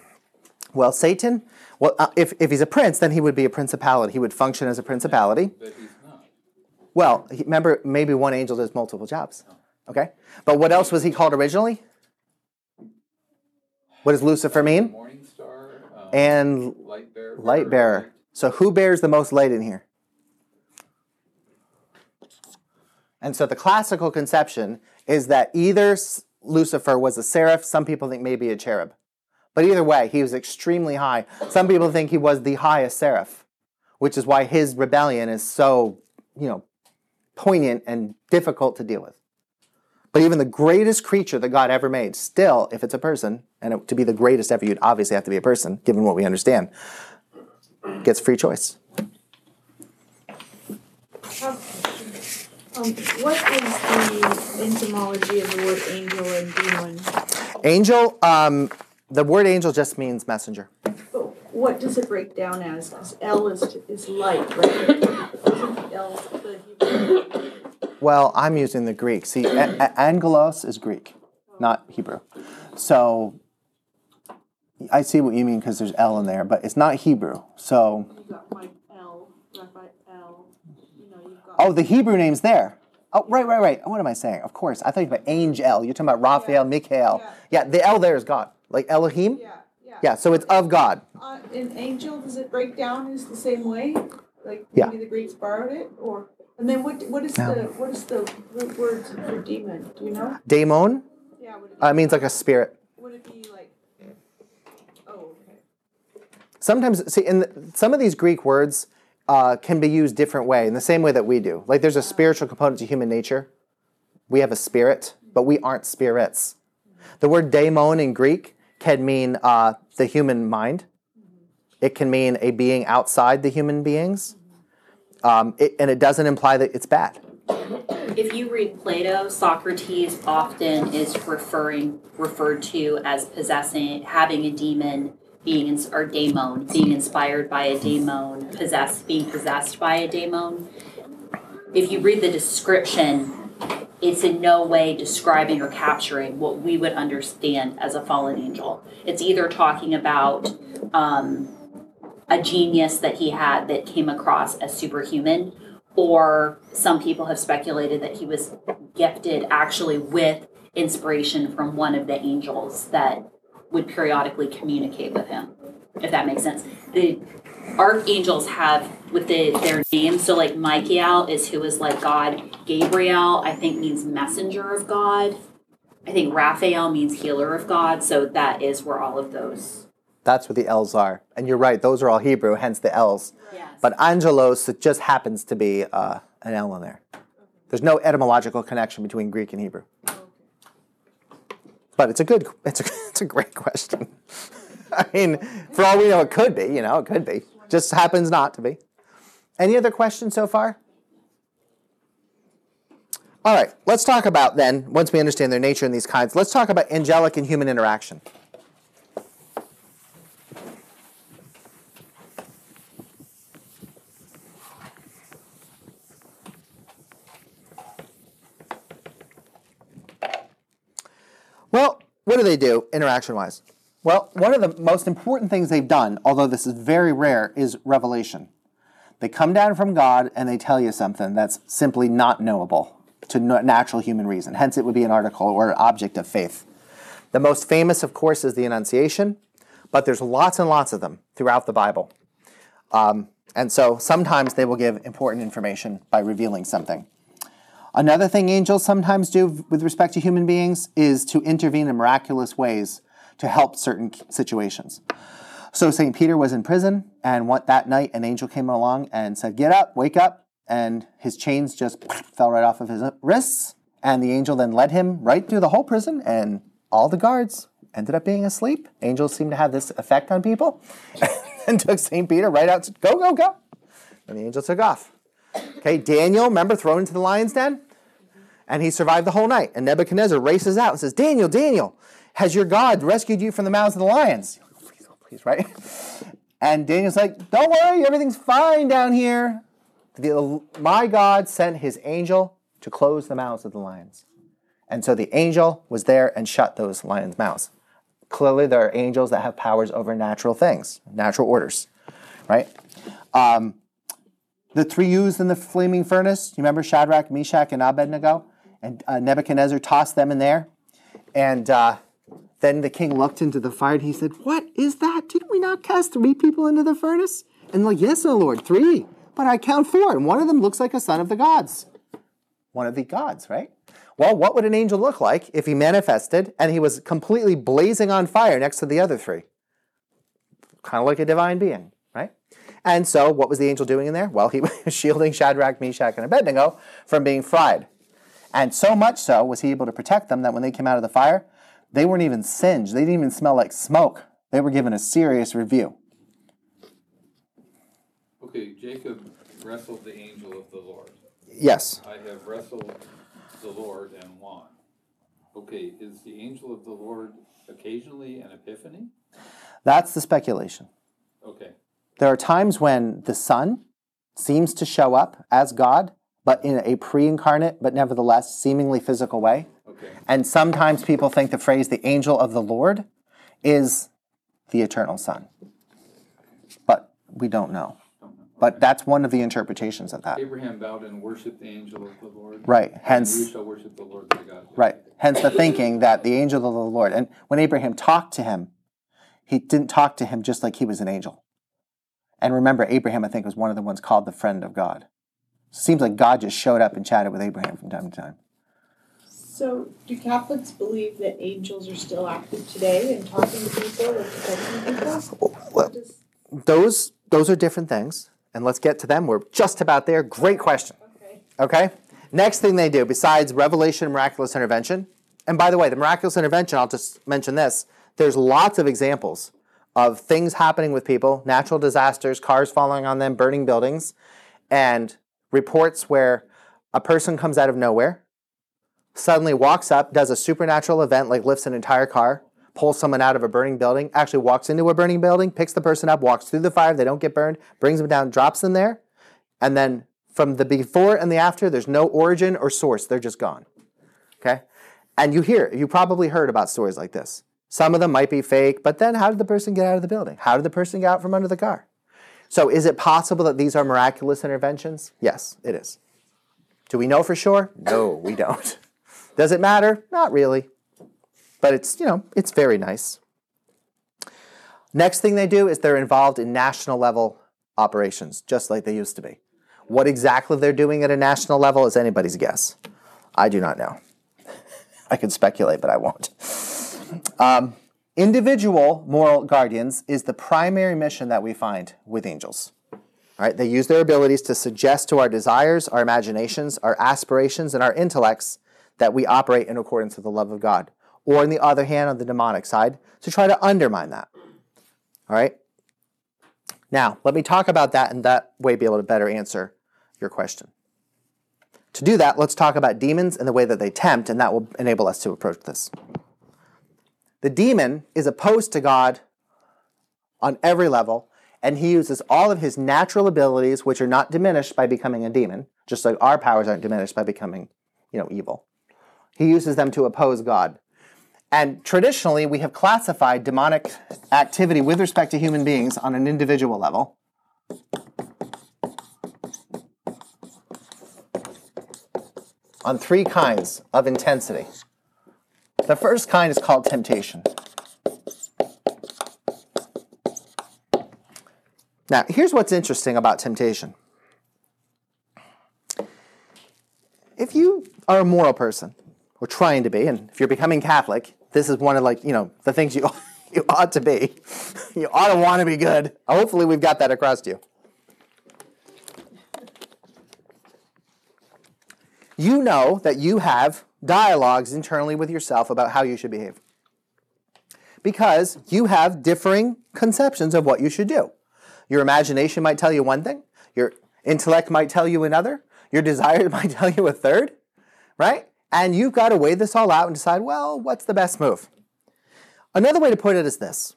Well, Satan. Well, uh, if if he's a prince, then he would be a principality. He would function as a principality. But he's not. Well, he, remember, maybe one angel does multiple jobs. Okay, but what else was he called originally? What does Lucifer mean? Morning star. Um, And light bearer. light bearer. So who bears the most light in here? And so the classical conception is that either Lucifer was a seraph, some people think maybe a cherub. But either way, he was extremely high. Some people think he was the highest seraph, which is why his rebellion is so, you know, poignant and difficult to deal with. But even the greatest creature that God ever made, still, if it's a person, and it, to be the greatest ever, you'd obviously have to be a person, given what we understand, gets free choice. Um, Um, what is the etymology of the word angel and demon? Angel, um, the word angel just means messenger. But what does it break down as? Because L is is light, right? L the Hebrew? Well, I'm using the Greek. See, a- a- angelos is Greek, not Hebrew. So I see what you mean because there's L in there, but it's not Hebrew. So, You got my L, Raphael. You know, you've got. Oh, the Hebrew name's there. Oh, right, right, right. What am I saying? Of course. I thought you meant angel. You're talking about Raphael, Yeah. Mikhail. Yeah. Yeah, the L there is God, like Elohim. Yeah, yeah. Yeah, so it's of God. Uh, in angel, does it break down as the same way? Like Yeah. maybe the Greeks borrowed it, or and then what? What is No. the what is the root word for demon? Do you know? Daemon Yeah. Would it, uh, means like a spirit. would it be like? Oh, okay. sometimes see in the, some of these greek words uh, can be used different way in the same way that we do. Like there's a spiritual component to human nature. We have a spirit but we aren't spirits. The word daemon in greek can mean uh, the human mind. It can mean a being outside the human beings. Um, it, and it doesn't imply that it's bad. If you read Plato, Socrates often is referring referred to as possessing, having a demon, being ins- or daemon, being inspired by a daemon, possessed, being possessed by a daemon. if you read the description, it's in no way describing or capturing what we would understand as a fallen angel. It's either talking about um, a genius that he had that came across as superhuman, or some people have speculated that he was gifted actually with inspiration from one of the angels that would periodically communicate with him, if that makes sense. The archangels have with the, their names, so like Michael is who is like God, Gabriel, I think means messenger of God. I think Raphael means healer of God, so that is where all of those. That's what the L's are. And you're right, those are all Hebrew, hence the L's. Yes. But angelos, it just happens to be uh, an L in there. There's no etymological connection between Greek and Hebrew. But it's a good, it's a, it's a great question. I mean, for all we know, it could be, you know, it could be. Just happens not to be. Any other questions so far? All right, let's talk about then, once we understand their nature and these kinds, let's talk about angelic and human interaction. Well, what do they do interaction wise? Well, one of the most important things they've done, although this is very rare, is revelation. They come down from God and they tell you something that's simply not knowable to natural human reason. Hence, it would be an article or an object of faith. The most famous, of course, is the Annunciation, but there's lots and lots of them throughout the Bible. Um, and so sometimes they will give important information by revealing something. Another thing angels sometimes do with respect to human beings is to intervene in miraculous ways to help certain situations. So St. Peter was in prison, and what that night an angel came along and said, "Get up, wake up," and his chains just fell right off of his wrists. And the angel then led him right through the whole prison, and all the guards ended up being asleep. Angels seem to have this effect on people, and took St. Peter right out. To, go, go, go! And the angel took off. Okay, Daniel, remember thrown into the lion's den? And he survived the whole night. And Nebuchadnezzar races out and says, Daniel, Daniel, has your God rescued you from the mouths of the lions? Please, oh, please, right? And Daniel's like, don't worry, everything's fine down here. The, my God sent his angel to close the mouths of the lions. And so the angel was there and shut those lions' mouths. Clearly, there are angels that have powers over natural things, natural orders, right? Um, the three U's in the flaming furnace, you remember Shadrach, Meshach, and Abednego? And uh, Nebuchadnezzar tossed them in there. And uh, then the king looked into the fire and he said, What is that? Didn't we not cast three people into the furnace? And like, Yes, O Lord, three. But I count four, and one of them looks like a son of the gods. One of the gods, right? Well, what would an angel look like if he manifested and he was completely blazing on fire next to the other three? Kind of like a divine being? And so, what was the angel doing in there? Well, he was shielding Shadrach, Meshach, and Abednego from being fried. And so much so was he able to protect them that when they came out of the fire, they weren't even singed. They didn't even smell like smoke. They were given a serious review. Okay, Jacob wrestled the angel of the Lord. Yes. I have wrestled the Lord and won. Okay, is the angel of the Lord occasionally an epiphany? That's the speculation. Okay, There are times when the Son seems to show up as God, but in a pre incarnate, but nevertheless seemingly physical way. okay. And sometimes people think the phrase the angel of the Lord is the eternal Son. But we don't know. But that's one of the interpretations of that. Abraham bowed and worshipped the angel of the Lord. Right. And you shall worship the Lord thy God. right. Hence the thinking that the angel of the Lord. And when Abraham talked to him, he didn't talk to him just like he was an angel. And remember, Abraham, I think, was one of the ones called the friend of God. Seems like God just showed up and chatted with Abraham from time to time. So, do Catholics believe that angels are still active today and talking to people and protecting people? Well, those those are different things, and let's get to them. We're just about there. Great question. okay. Okay. Next thing they do, besides revelation and miraculous intervention, and by the way, the miraculous intervention, I'll just mention this. There's lots of examples of things happening with people, natural disasters, cars falling on them, burning buildings, and reports where a person comes out of nowhere, suddenly walks up, does a supernatural event like lifts an entire car, pulls someone out of a burning building, actually walks into a burning building, picks the person up, walks through the fire, they don't get burned, brings them down, drops them there, and then From the before and the after, there's no origin or source. They're just gone. Okay? And you hear, you probably heard about stories like this. Some of them might be fake, but then how did the person get out of the building? How did the person get out from under the car? So is it possible that these are miraculous interventions? Yes, it is. Do we know for sure? No, we don't. Does it matter? Not really. But it's, you know, it's very nice. Next thing they do is they're involved in national level operations, just like they used to be. What exactly they're doing at a national level is anybody's guess. I do not know. I could speculate, but I won't. Um, individual moral guardians is the primary mission that we find with angels. All right, they use their abilities to suggest to our desires, our imaginations, our aspirations, and our intellects that we operate in accordance with the love of God. Or, on the other hand, on the demonic side, to try to undermine that. All right? Now, let me talk about that and that way be able to better answer your question. To do that, let's talk about demons and the way that they tempt, and that will enable us to approach this. The demon is opposed to God on every level, and he uses all of his natural abilities, which are not diminished by becoming a demon, just like our powers aren't diminished by becoming, you know, evil. He uses them to oppose God. And traditionally, we have classified demonic activity with respect to human beings on an individual level. On three kinds of intensity. The first kind is called temptation. Now, here's what's interesting about temptation. If you are a moral person, or trying to be, and if you're becoming Catholic, this is one of like, you know, the things you you ought to be. You ought to want to be good. Hopefully we've got that across to you. You know that you have dialogues internally with yourself about how you should behave. Because you have differing conceptions of what you should do. Your imagination might tell you one thing, your intellect might tell you another, your desires might tell you a third, right? And you've got to weigh this all out and decide, well, what's the best move? Another way to put it is this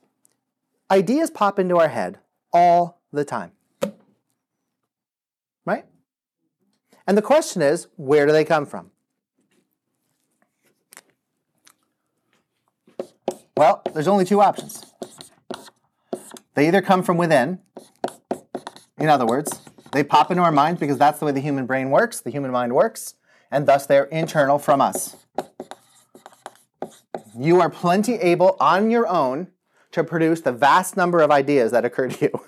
ideas pop into our head all the time. Right? And the question is, where do they come from? Well, there's only two options. They either come from within, in other words, they pop into our minds because that's the way the human brain works, the human mind works, and thus they're internal from us. You are plenty able on your own to produce the vast number of ideas that occur to you.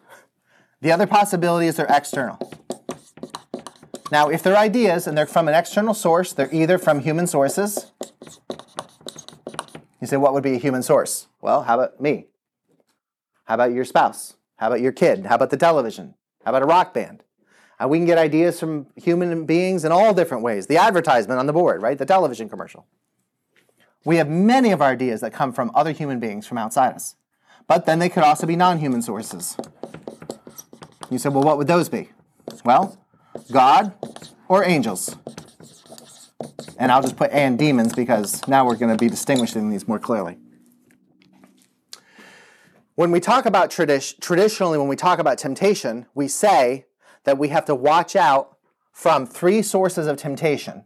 the other possibility is they're external. Now, if they're ideas and they're from an external source, they're either from human sources. You say, what would be a human source? Well, how about me? How about your spouse? How about your kid? How about the television? How about a rock band? And we can get ideas from human beings in all different ways. The advertisement on the board, right? The television commercial. We have many of our ideas that come from other human beings from outside us. But then they could also be non human sources. You said, well, what would those be? Well, God or angels. And I'll just put and demons because now we're going to be distinguishing these more clearly. When we talk about tradi- traditionally, when we talk about temptation, we say that we have to watch out from three sources of temptation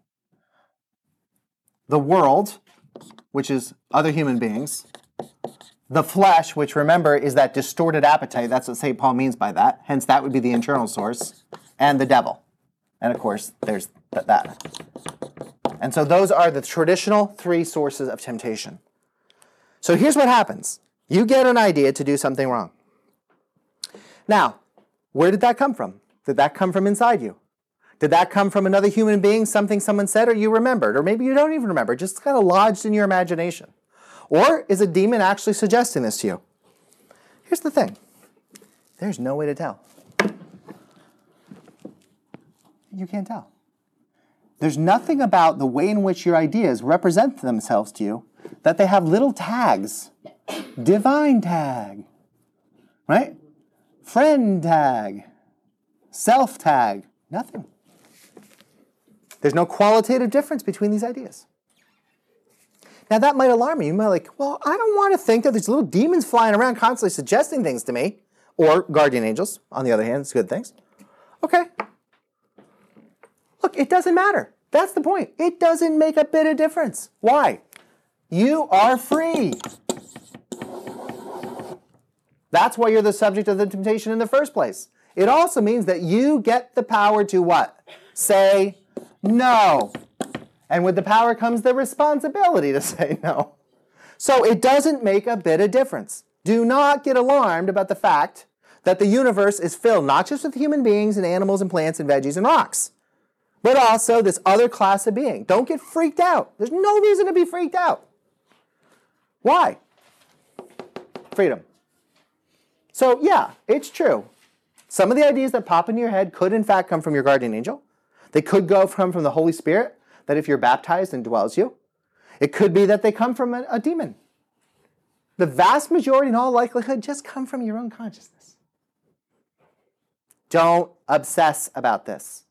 the world, which is other human beings, the flesh, which remember is that distorted appetite. That's what St. Paul means by that. Hence, that would be the internal source, and the devil. And of course, there's th- that. And so, those are the traditional three sources of temptation. So, here's what happens you get an idea to do something wrong. Now, where did that come from? Did that come from inside you? Did that come from another human being, something someone said, or you remembered? Or maybe you don't even remember, just kind of lodged in your imagination. Or is a demon actually suggesting this to you? Here's the thing there's no way to tell. You can't tell. There's nothing about the way in which your ideas represent themselves to you that they have little tags. Divine tag, right? Friend tag, self tag, nothing. There's no qualitative difference between these ideas. Now that might alarm you. You might like, well, I don't want to think that there's little demons flying around constantly suggesting things to me, or guardian angels, on the other hand, it's good things. Okay. Look, it doesn't matter. That's the point. It doesn't make a bit of difference. Why? You are free. That's why you're the subject of the temptation in the first place. It also means that you get the power to what? Say no. And with the power comes the responsibility to say no. So it doesn't make a bit of difference. Do not get alarmed about the fact that the universe is filled not just with human beings and animals and plants and veggies and rocks, but also this other class of being. Don't get freaked out. There's no reason to be freaked out. Why? Freedom. So, yeah, it's true. Some of the ideas that pop into your head could, in fact, come from your guardian angel. They could go from, from the Holy Spirit, that if you're baptized and dwells you. It could be that they come from a, a demon. The vast majority, in all likelihood, just come from your own consciousness. Don't obsess about this.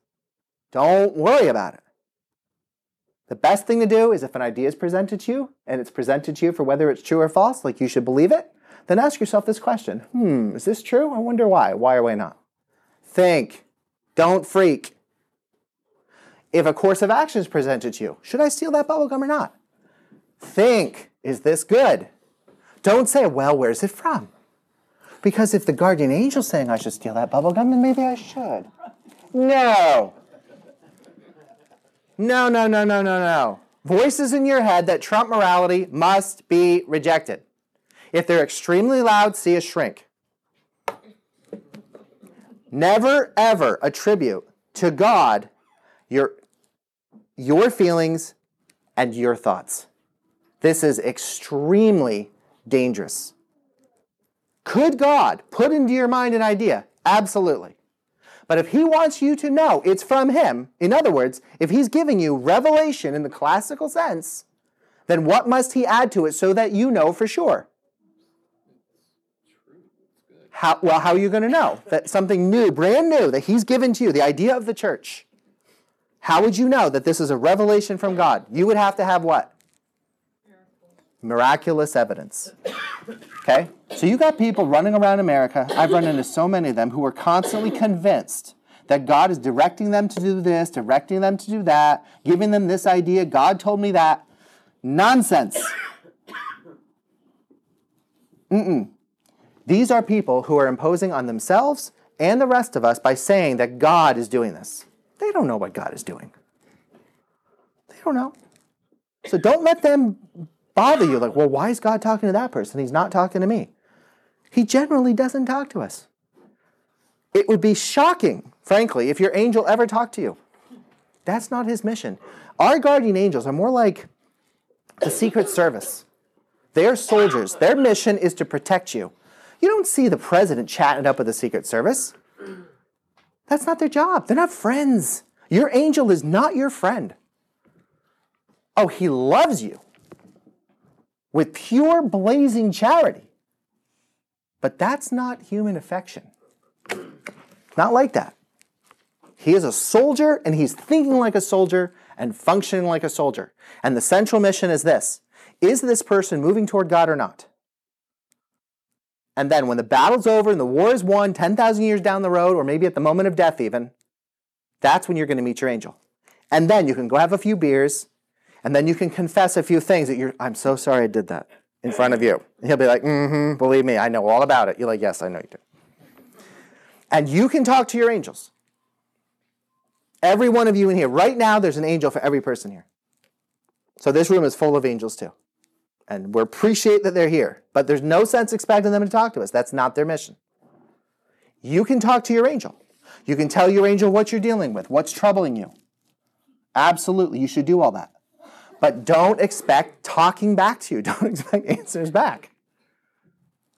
Don't worry about it. The best thing to do is if an idea is presented to you and it's presented to you for whether it's true or false, like you should believe it, then ask yourself this question Hmm, is this true? I wonder why. Why or why not? Think. Don't freak. If a course of action is presented to you, should I steal that bubblegum or not? Think. Is this good? Don't say, well, where's it from? Because if the guardian angel's saying I should steal that bubblegum, then maybe I should. No. No, no, no, no, no, no. Voices in your head that trump morality must be rejected. If they're extremely loud, see a shrink. Never, ever attribute to God your, your feelings and your thoughts. This is extremely dangerous. Could God put into your mind an idea? Absolutely. But if he wants you to know it's from him, in other words, if he's giving you revelation in the classical sense, then what must he add to it so that you know for sure? How, well, how are you going to know that something new, brand new, that he's given to you, the idea of the church? How would you know that this is a revelation from God? You would have to have what? Miraculous evidence. Okay? So you got people running around America. I've run into so many of them who are constantly convinced that God is directing them to do this, directing them to do that, giving them this idea. God told me that. Nonsense. Mm-mm. These are people who are imposing on themselves and the rest of us by saying that God is doing this. They don't know what God is doing. They don't know. So don't let them bother you. Like, well, why is God talking to that person? He's not talking to me. He generally doesn't talk to us. It would be shocking, frankly, if your angel ever talked to you. That's not his mission. Our guardian angels are more like the Secret Service. They're soldiers. Their mission is to protect you. You don't see the president chatting up with the Secret Service. That's not their job. They're not friends. Your angel is not your friend. Oh, he loves you with pure blazing charity. But that's not human affection. Not like that. He is a soldier and he's thinking like a soldier and functioning like a soldier. And the central mission is this Is this person moving toward God or not? And then when the battle's over and the war is won 10,000 years down the road, or maybe at the moment of death even, that's when you're going to meet your angel. And then you can go have a few beers, and then you can confess a few things that you're, I'm so sorry I did that in front of you. And he'll be like, mm hmm, believe me, I know all about it. You're like, yes, I know you do. And you can talk to your angels. Every one of you in here, right now, there's an angel for every person here. So this room is full of angels too. And we appreciate that they're here, but there's no sense expecting them to talk to us. That's not their mission. You can talk to your angel. You can tell your angel what you're dealing with, what's troubling you. Absolutely, you should do all that. But don't expect talking back to you. Don't expect answers back.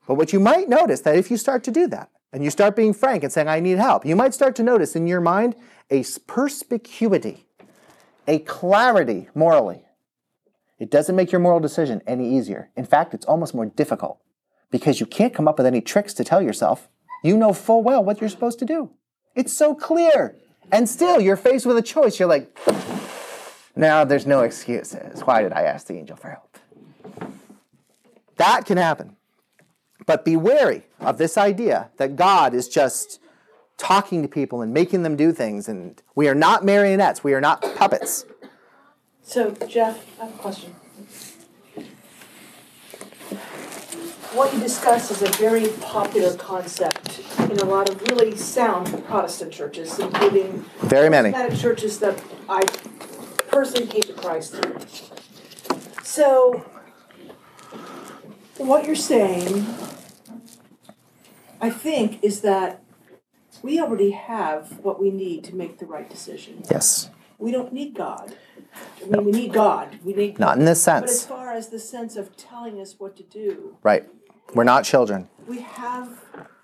But what you might notice that if you start to do that, and you start being frank and saying, I need help, you might start to notice in your mind a perspicuity, a clarity morally. It doesn't make your moral decision any easier. In fact, it's almost more difficult because you can't come up with any tricks to tell yourself. You know full well what you're supposed to do. It's so clear. And still, you're faced with a choice. You're like, now there's no excuses. Why did I ask the angel for help? That can happen. But be wary of this idea that God is just talking to people and making them do things. And we are not marionettes. We are not puppets. So Jeff, I have a question. What you discuss is a very popular concept in a lot of really sound Protestant churches, including Very many. churches that I personally came to Christ. So, what you're saying, I think, is that we already have what we need to make the right decision. Yes. We don't need God. I mean, we need God. We need. Not in this sense. But as far as the sense of telling us what to do, Right. We're not children. we have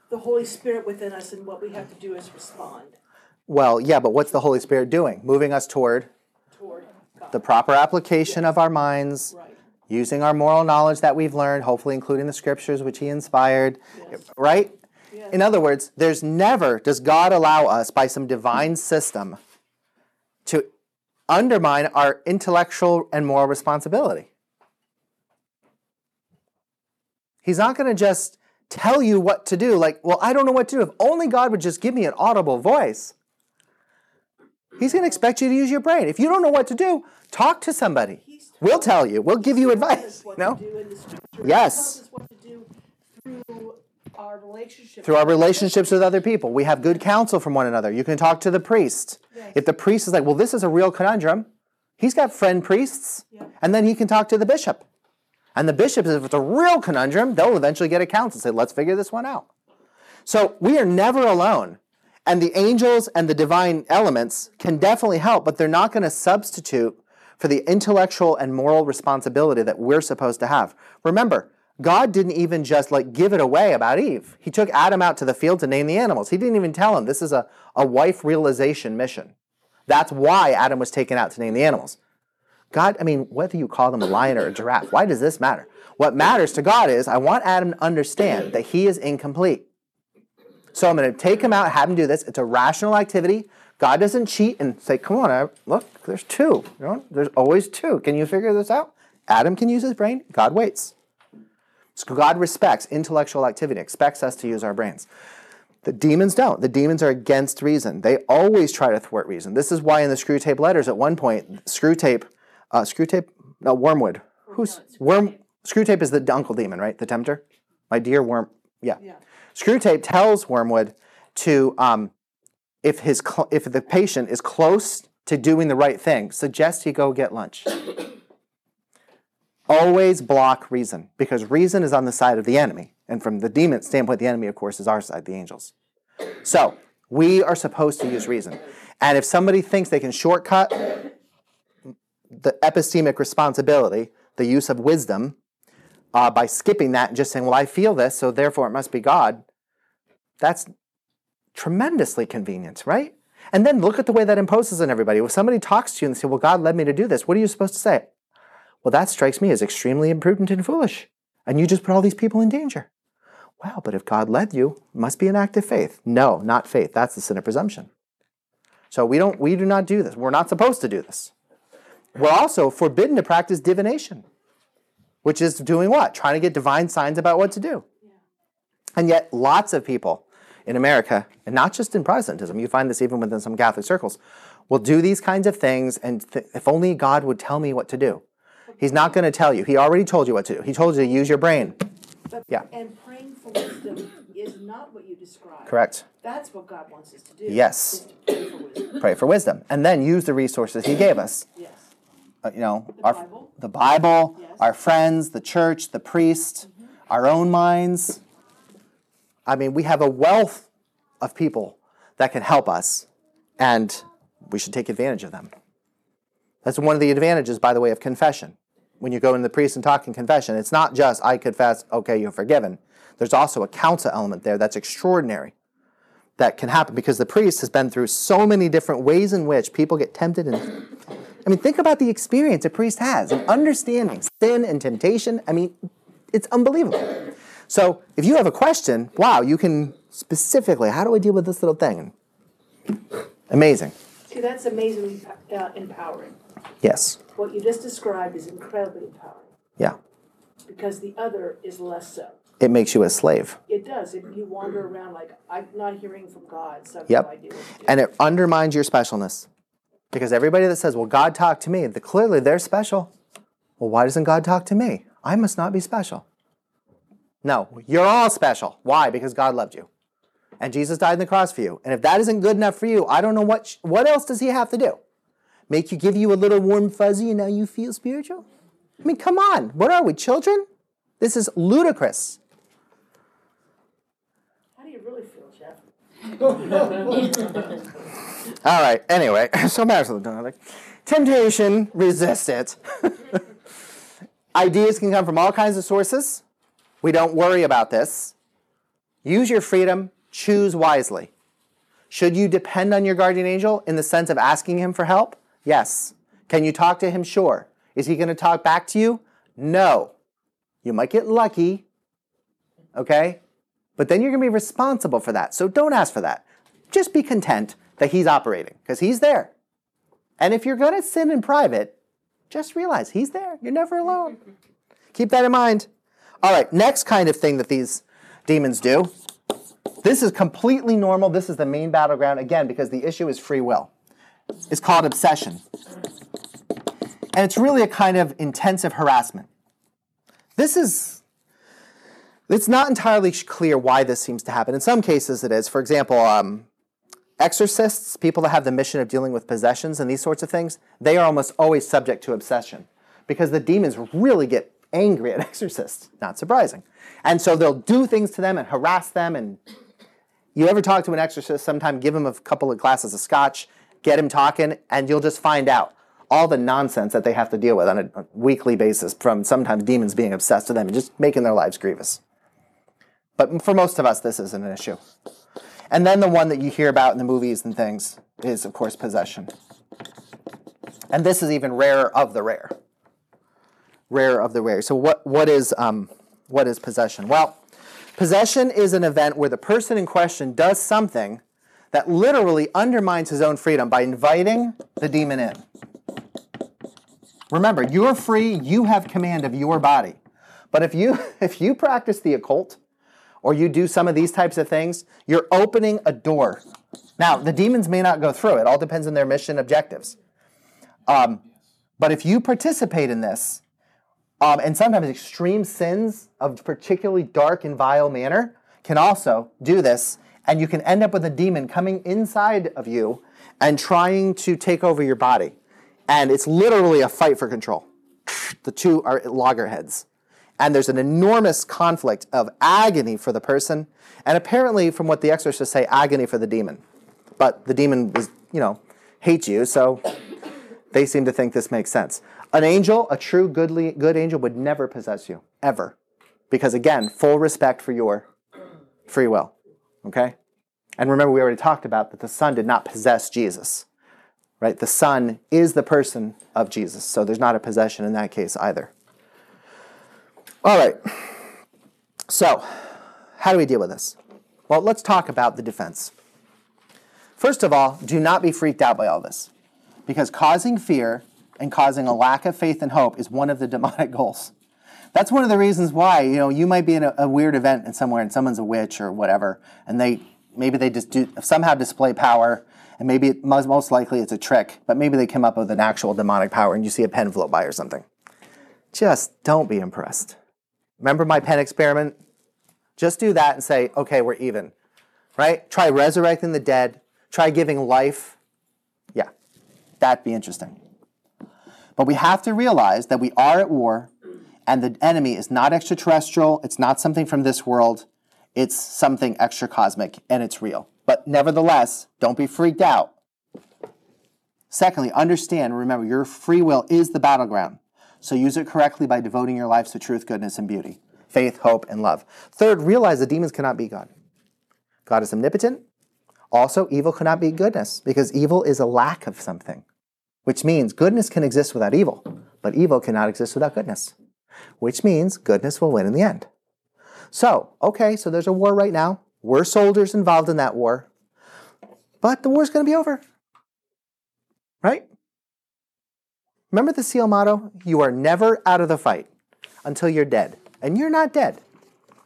the Holy Spirit within us, and what we have to do is respond Well, yeah, but what's the Holy Spirit doing? Moving us toward. The proper application of our minds, right. using our moral knowledge that we've learned, hopefully including the scriptures which he inspired, Yes. right? Yes. In other words, there's never does God allow us by some divine system to undermine our intellectual and moral responsibility. He's not going to just tell you what to do like, well, I don't know what to do. If only God would just give me an audible voice. He's going to expect you to use your brain. If you don't know what to do, talk to somebody. We'll tell you. We'll give you advice. No? to do in the. Yes. He tells us what to do through our through our relationships with other people. We have good counsel from one another. You can talk to the priest. Yes. If the priest is like, well, this is a real conundrum, he's got friend priests, Yeah. and then he can talk to the bishop. And the bishop, if it's a real conundrum, they'll eventually get a counsel, and say, let's figure this one out. So we are never alone. And the angels and the divine elements can definitely help, but they're not going to substitute for the intellectual and moral responsibility that we're supposed to have. Remember, God didn't even just like give it away about Eve. He took Adam out to the field to name the animals. He didn't even tell him this is a, a wife realization mission. That's why Adam was taken out to name the animals. God, I mean, whether you call them a lion or a giraffe, why does this matter? What matters to God is I want Adam to understand that he is incomplete. So I'm going to take him out, have him do this. It's a rational activity. God doesn't cheat and say, "Come on, I- look, there's two. You know, there's always two. Can you figure this out?" Adam can use his brain. God waits. So God respects intellectual activity, expects us to use our brains. The demons don't. The demons are against reason. They always try to thwart reason. This is why in the Screwtape letters at one point, Screwtape, uh, Screwtape, no, wormwood. Who's worm? Screwtape is the uncle demon, right? The tempter. My dear worm. Yeah. Yeah. Screwtape tells Wormwood to, um, if his cl- if the patient is close to doing the right thing, suggest he go get lunch. Always block reason because reason is on the side of the enemy, and from the demon standpoint, the enemy, of course, is our side, the angels. So we are supposed to use reason, and if somebody thinks they can shortcut the epistemic responsibility, the use of wisdom, uh, by skipping that and just saying, well, I feel this, so therefore it must be God, that's tremendously convenient, right? And then look at the way that imposes on everybody. If somebody talks to you and they say, well, God led me to do this, what are you supposed to say? Well, that strikes me as extremely imprudent and foolish. And you just put all these people in danger. Well, but if God led you, it must be an act of faith. No, not faith. That's the sin of presumption. So we don't we do not do this. We're not supposed to do this. We're also forbidden to practice divination which is doing what? Trying to get divine signs about what to do. And yet, lots of people in America, and not just in Protestantism, you find this even within some Catholic circles, will do these kinds of things, and th- if only God would tell me what to do. He's not going to tell you. He already told you what to do. He told you to use your brain. But, Yeah. And praying for wisdom is not what you describe. Correct. That's what God wants us to do. Yes. to pray for wisdom. Pray for wisdom. And then use the resources He gave us. Yes. Uh, you know, The our, Bible. the Bible, Yes. our friends, the church, the priest, our own minds. I mean, we have a wealth of people that can help us, and we should take advantage of them. That's one of the advantages, by the way, of confession. When you go into the priest and talk in confession, it's not just, I confess, okay, you're forgiven. There's also a counsel element there that's extraordinary that can happen because the priest has been through so many different ways in which people get tempted and I mean, think about the experience a priest has in understanding sin and temptation. I mean, it's unbelievable. So, if you have a question, wow, you can specifically, how do I deal with this little thing? Amazing. See, that's amazingly uh, empowering. Yes. What you just described is incredibly empowering Yeah. because the other is less so. it makes you a slave. It does, if you wander around like, I'm not hearing from God, so I have Yep. no idea what to do. And it undermines your specialness. Because everybody that says, well, God talked to me, the, clearly they're special. Well, why doesn't God talk to me? I must not be special. No, you're all special. Why? Because God loved you. And Jesus died on the cross for you. And if that isn't good enough for you, I don't know what, sh- what else does he have to do? Make you give you a little warm fuzzy and now you feel spiritual? I mean, come on. What are we, children? This is ludicrous. How do you really feel, Jeff? All right. Anyway, so back to the topic. Temptation, resist it. Ideas can come from all kinds of sources. We don't worry about this. Use your freedom, choose wisely. Should you depend on your guardian angel in the sense of asking him for help? Yes. Can you talk to him? Sure. Is he going to talk back to you? No. You might get lucky, okay? But then you're going to be responsible for that. So don't ask for that. Just be content that he's operating because he's there. And if you're going to sin in private, just realize he's there. You're never alone. Keep that in mind. All right, next kind of thing that these demons do. This is completely normal. This is the main battleground, again, because the issue is free will. It's called obsession. And it's really a kind of intensive harassment. This is it's not entirely clear why this seems to happen. In some cases, it is. For example, um, exorcists, people that have the mission of dealing with possessions and these sorts of things, they are almost always subject to obsession because the demons really get angry at exorcists. Not surprising. And so they'll do things to them and harass them. And you ever talk to an exorcist, sometime give him a couple of glasses of scotch, get him talking, and you'll just find out all the nonsense that they have to deal with on a weekly basis from sometimes demons being obsessed with them and just making their lives grievous. But for most of us, this isn't an issue. And then the one that you hear about in the movies and things is, of course, possession. And this is even rarer of the rare. Rare of the rare. So what, what, is, um, what is possession? Well, possession is an event where the person in question does something that literally undermines his own freedom by inviting the demon in. Remember, you're free, you have command of your body. But if you if you practice the occult, or you do some of these types of things, you're opening a door. Now, the demons may not go through. It all depends on their mission objectives. Um, but if you participate in this, um, and sometimes extreme sins of particularly dark and vile manner can also do this, and you can end up with a demon coming inside of you and trying to take over your body. And it's literally a fight for control. The two are loggerheads and there's an enormous conflict of agony for the person, and apparently, from what the exorcists say, agony for the demon. But the demon is, you know, hates you, so they seem to think this makes sense. An angel, a true goodly, good angel, would never possess you, ever. Because again, full respect for your free will. Okay? And remember, we already talked about that the Son did not possess Jesus. Right? The Son is the person of Jesus, so there's not a possession in that case either. All right. So, how do we deal with this? Well, let's talk about the defense. First of all, do not be freaked out by all this, because causing fear and causing a lack of faith and hope is one of the demonic goals. That's one of the reasons why you know you might be in a, a weird event and somewhere and someone's a witch or whatever, and they maybe they just do somehow display power, and maybe it, most, likely it's a trick, but maybe they come up with an actual demonic power, and you see a pen float by or something. Just don't be impressed. Remember my pen experiment? Just do that and say, okay, we're even. Right? Try resurrecting the dead. Try giving life. Yeah, that'd be interesting. But we have to realize that we are at war and the enemy is not extraterrestrial, it's not something from this world, it's something extra cosmic and it's real. But nevertheless, don't be freaked out. Secondly, understand, remember, your free will is the battleground. So use it correctly by devoting your lives to truth, goodness, and beauty, faith, hope, and love. Third, realize that demons cannot be God. God is omnipotent. Also, evil cannot be goodness because evil is a lack of something, which means goodness can exist without evil, but evil cannot exist without goodness, which means goodness will win in the end. So, okay, so there's a war right now. We're soldiers involved in that war, but the war's going to be over. Right? Remember the SEAL motto? You are never out of the fight until you're dead. And you're not dead.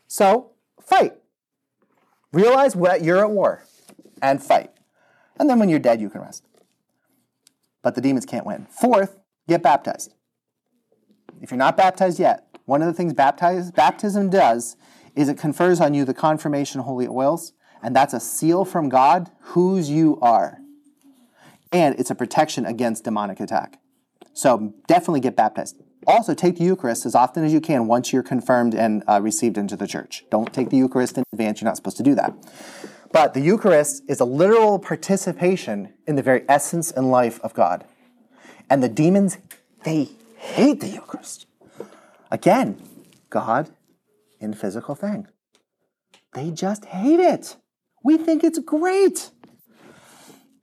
So fight. Realize what you're at war and fight. And then when you're dead, you can rest. But the demons can't win. Fourth, get baptized. If you're not baptized yet, one of the things baptize, baptism does is it confers on you the confirmation holy oils, and that's a seal from God whose you are. And it's a protection against demonic attack. So definitely get baptized. Also, take the Eucharist as often as you can once you're confirmed and uh, received into the church. Don't take the Eucharist in advance, you're not supposed to do that. But the Eucharist is a literal participation in the very essence and life of God. And the demons, they hate the Eucharist. Again, God in physical thing. They just hate it. We think it's great.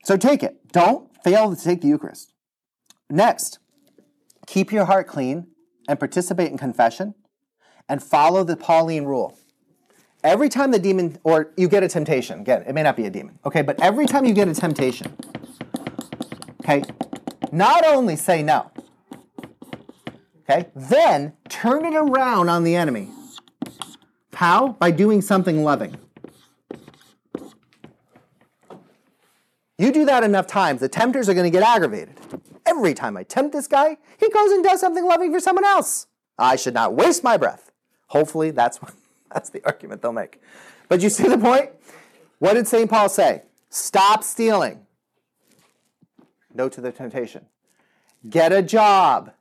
So take it. Don't fail to take the Eucharist. Next, keep your heart clean and participate in confession and follow the Pauline rule. Every time the demon, or you get a temptation, again, it may not be a demon, okay, but every time you get a temptation, okay, not only say no, okay, then turn it around on the enemy. How? By doing something loving. You do that enough times, the tempters are going to get aggravated. Every time I tempt this guy, he goes and does something loving for someone else. I should not waste my breath. Hopefully, that's what, that's the argument they'll make. But you see the point? What did St. Paul say? Stop stealing. No to the temptation. Get a job.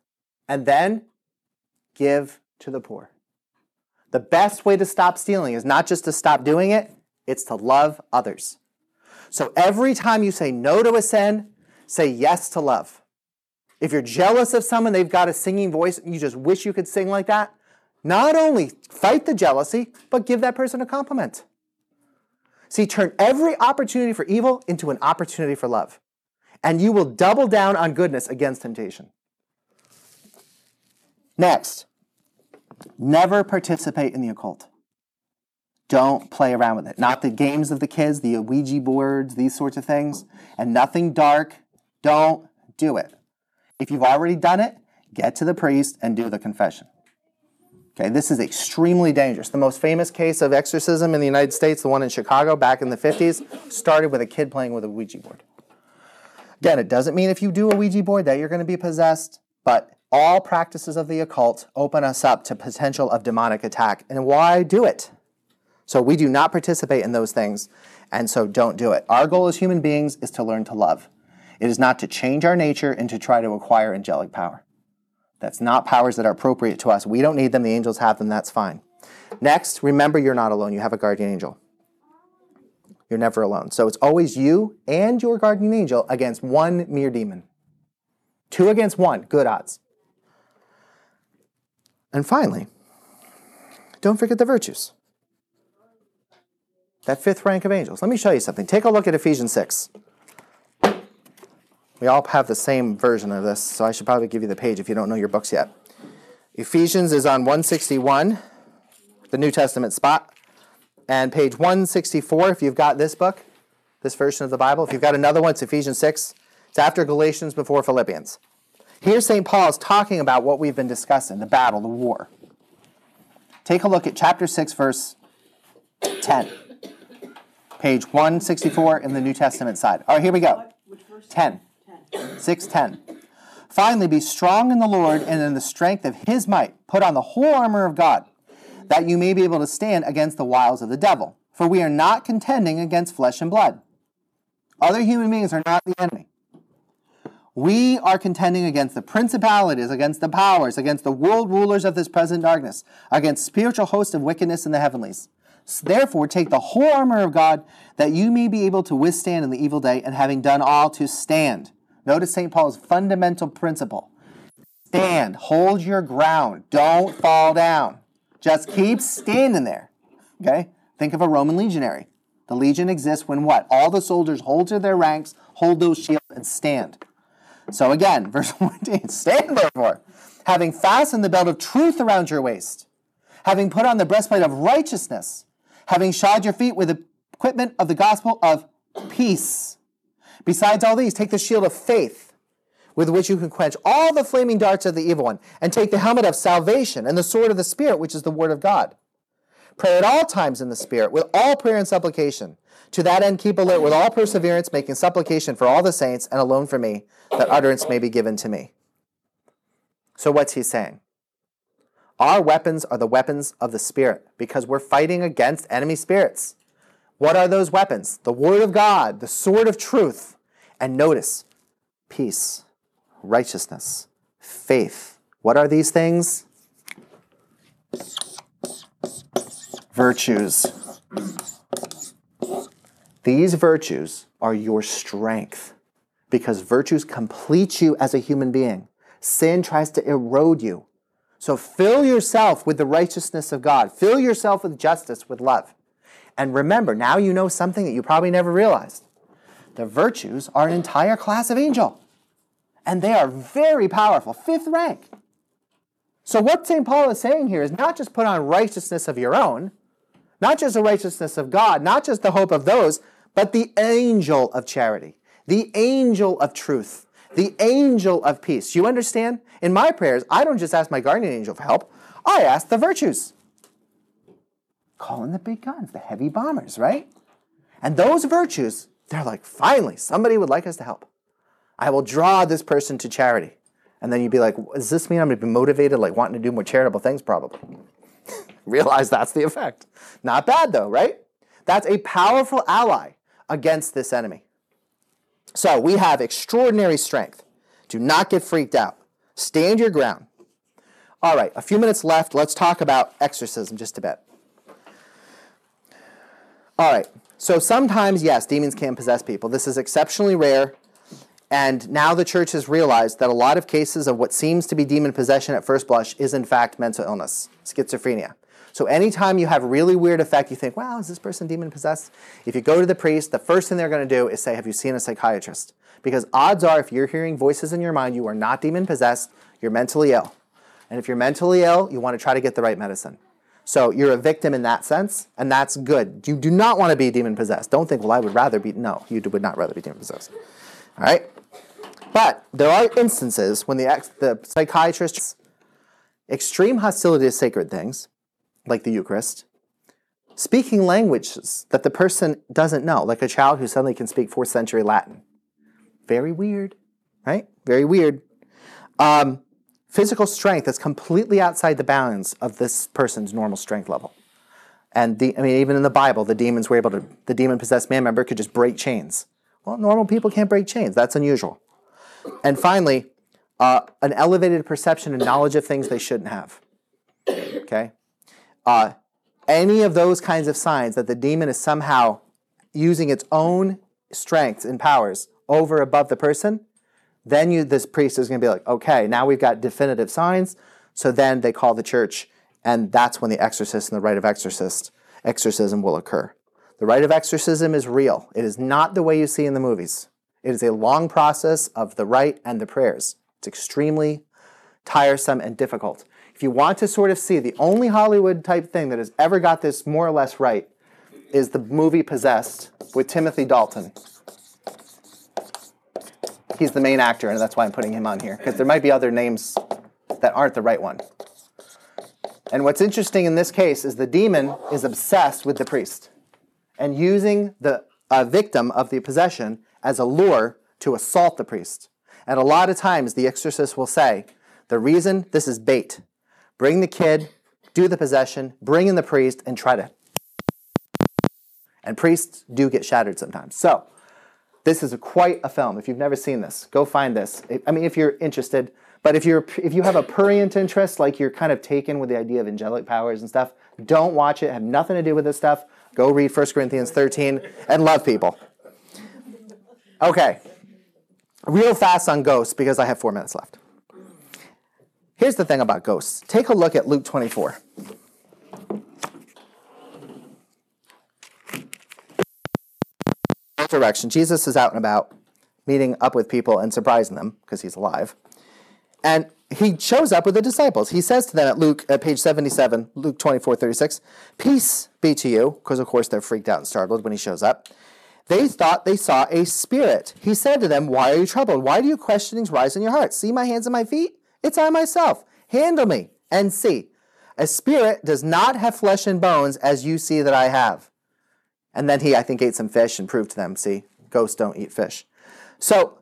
And then give to the poor. The best way to stop stealing is not just to stop doing it, it's to love others. So every time you say no to a sin, say yes to love. If you're jealous of someone, they've got a singing voice, and you just wish you could sing like that, not only fight the jealousy, but give that person a compliment. See, turn every opportunity for evil into an opportunity for love, and you will double down on goodness against temptation. Next, never participate in the occult. Don't play around with it. Not the games of the kids, the Ouija boards, these sorts of things, and nothing dark. Don't do it. If you've already done it, get to the priest and do the confession. Okay, this is extremely dangerous. The most famous case of exorcism in the United States, the one in Chicago back in the 50s, started with a kid playing with a Ouija board. Again, it doesn't mean if you do a Ouija board that you're going to be possessed, but all practices of the occult open us up to potential of demonic attack. And why do it? So we do not participate in those things, and so don't do it. Our goal as human beings is to learn to love. It is not to change our nature and to try to acquire angelic power. That's not powers that are appropriate to us. We don't need them. The angels have them. That's fine. Next, remember you're not alone. You have a guardian angel. You're never alone. So it's always you and your guardian angel against one mere demon. Two against one, good odds. And finally, don't forget the virtues that fifth rank of angels. Let me show you something. Take a look at Ephesians 6. We all have the same version of this, so I should probably give you the page if you don't know your books yet. Ephesians is on 161, the New Testament spot, and page 164 if you've got this book, this version of the Bible. If you've got another one, it's Ephesians 6. It's after Galatians, before Philippians. Here, St. Paul is talking about what we've been discussing the battle, the war. Take a look at chapter 6, verse 10 page 164 in the New Testament side. All right, here we go. 10. 610. Finally, be strong in the Lord and in the strength of his might. Put on the whole armor of God, that you may be able to stand against the wiles of the devil. For we are not contending against flesh and blood. Other human beings are not the enemy. We are contending against the principalities, against the powers, against the world rulers of this present darkness, against spiritual hosts of wickedness in the heavenlies. Therefore, take the whole armor of God that you may be able to withstand in the evil day, and having done all, to stand. Notice St. Paul's fundamental principle stand, hold your ground, don't fall down. Just keep standing there. Okay? Think of a Roman legionary. The legion exists when what? All the soldiers hold to their ranks, hold those shields, and stand. So again, verse 14, stand therefore, having fastened the belt of truth around your waist, having put on the breastplate of righteousness, having shod your feet with the equipment of the gospel of peace. Besides all these, take the shield of faith, with which you can quench all the flaming darts of the evil one, and take the helmet of salvation and the sword of the Spirit, which is the word of God. Pray at all times in the Spirit, with all prayer and supplication. To that end, keep alert with all perseverance, making supplication for all the saints, and alone for me, that utterance may be given to me. So, what's he saying? Our weapons are the weapons of the Spirit because we're fighting against enemy spirits. What are those weapons? The Word of God, the sword of truth. And notice peace, righteousness, faith. What are these things? Virtues. These virtues are your strength because virtues complete you as a human being. Sin tries to erode you. So fill yourself with the righteousness of God. Fill yourself with justice, with love. And remember, now you know something that you probably never realized. The virtues are an entire class of angel. And they are very powerful, fifth rank. So what St. Paul is saying here is not just put on righteousness of your own, not just the righteousness of God, not just the hope of those, but the angel of charity, the angel of truth, the angel of peace. You understand? In my prayers, I don't just ask my guardian angel for help, I ask the virtues. Call in the big guns, the heavy bombers, right? And those virtues, they're like, finally, somebody would like us to help. I will draw this person to charity. And then you'd be like, does this mean I'm going to be motivated, like wanting to do more charitable things? Probably. Realize that's the effect. Not bad though, right? That's a powerful ally against this enemy. So we have extraordinary strength. Do not get freaked out. Stand your ground. All right, a few minutes left. Let's talk about exorcism just a bit. All right, so sometimes, yes, demons can possess people. This is exceptionally rare. And now the church has realized that a lot of cases of what seems to be demon possession at first blush is in fact mental illness, schizophrenia. So anytime you have really weird effect, you think, wow, is this person demon possessed? If you go to the priest, the first thing they're going to do is say, have you seen a psychiatrist? Because odds are, if you're hearing voices in your mind, you are not demon possessed, you're mentally ill. And if you're mentally ill, you want to try to get the right medicine. So you're a victim in that sense, and that's good. You do not want to be demon possessed. Don't think, well, I would rather be. No, you would not rather be demon possessed. All right? But there are instances when the, ex- the psychiatrist extreme hostility to sacred things, like the Eucharist, speaking languages that the person doesn't know, like a child who suddenly can speak fourth century Latin. Very weird, right? Very weird. Um, physical strength that's completely outside the bounds of this person's normal strength level. And the, I mean, even in the Bible, the demons were able to, the demon possessed man member could just break chains. Well, normal people can't break chains. That's unusual. And finally, uh, an elevated perception and knowledge of things they shouldn't have. Okay? Uh, any of those kinds of signs that the demon is somehow using its own strengths and powers over above the person, then you, this priest is going to be like, okay, now we've got definitive signs. So then they call the church, and that's when the exorcist and the rite of exorcist exorcism will occur. The rite of exorcism is real. It is not the way you see in the movies. It is a long process of the rite and the prayers. It's extremely tiresome and difficult. If you want to sort of see the only Hollywood type thing that has ever got this more or less right is the movie Possessed with Timothy Dalton. He's the main actor, and that's why I'm putting him on here, because there might be other names that aren't the right one. And what's interesting in this case is the demon is obsessed with the priest and using the uh, victim of the possession as a lure to assault the priest. And a lot of times the exorcist will say, the reason this is bait. Bring the kid, do the possession, bring in the priest, and try to. And priests do get shattered sometimes. So, this is a, quite a film. If you've never seen this, go find this. I mean, if you're interested, but if you're if you have a prurient interest, like you're kind of taken with the idea of angelic powers and stuff, don't watch it. Have nothing to do with this stuff. Go read 1 Corinthians 13 and love people. Okay, real fast on ghosts because I have four minutes left. Here's the thing about ghosts. Take a look at Luke 24. Resurrection. Jesus is out and about, meeting up with people and surprising them because he's alive. And he shows up with the disciples. He says to them at Luke, at page 77, Luke 24, 36, Peace be to you, because of course they're freaked out and startled when he shows up. They thought they saw a spirit. He said to them, Why are you troubled? Why do your questionings rise in your hearts? See my hands and my feet? It's I myself. Handle me and see. A spirit does not have flesh and bones as you see that I have. And then he, I think, ate some fish and proved to them, see, ghosts don't eat fish. So,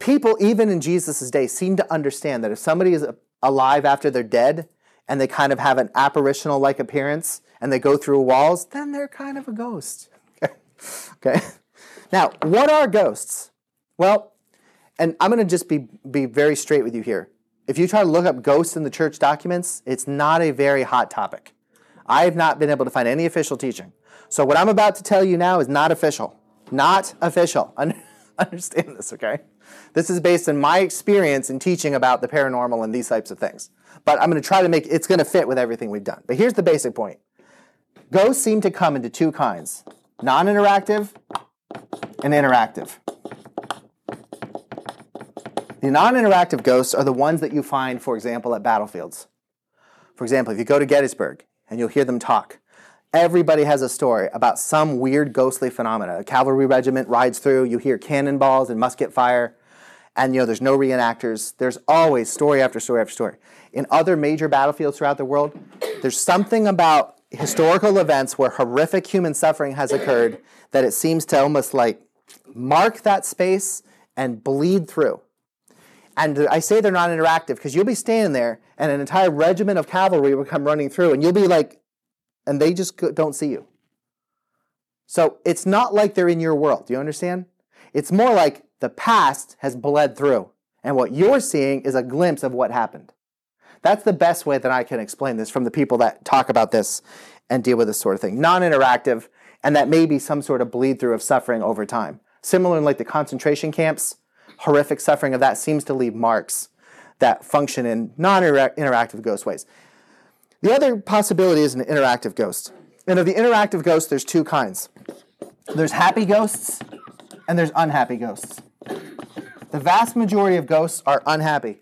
people, even in Jesus' day, seem to understand that if somebody is alive after they're dead and they kind of have an apparitional like appearance and they go through walls, then they're kind of a ghost. okay? Now, what are ghosts? Well, and I'm going to just be, be very straight with you here. If you try to look up ghosts in the church documents, it's not a very hot topic. I have not been able to find any official teaching. So, what I'm about to tell you now is not official. Not official. Understand this, okay? This is based on my experience in teaching about the paranormal and these types of things. But I'm going to try to make it's going to fit with everything we've done. But here's the basic point ghosts seem to come into two kinds non interactive and interactive. The non interactive ghosts are the ones that you find, for example, at battlefields. For example, if you go to Gettysburg and you'll hear them talk, everybody has a story about some weird ghostly phenomena. A cavalry regiment rides through, you hear cannonballs and musket fire, and you know there's no reenactors. There's always story after story after story. In other major battlefields throughout the world, there's something about historical events where horrific human suffering has occurred that it seems to almost like mark that space and bleed through. And I say they're not interactive because you'll be standing there and an entire regiment of cavalry would come running through and you'll be like, and they just don't see you. So it's not like they're in your world. Do you understand? It's more like the past has bled through and what you're seeing is a glimpse of what happened. That's the best way that I can explain this from the people that talk about this and deal with this sort of thing. Non interactive, and that may be some sort of bleed through of suffering over time. Similar in like the concentration camps, horrific suffering of that seems to leave marks that function in non interactive ghost ways. The other possibility is an interactive ghost. And of the interactive ghosts, there's two kinds there's happy ghosts and there's unhappy ghosts. The vast majority of ghosts are unhappy.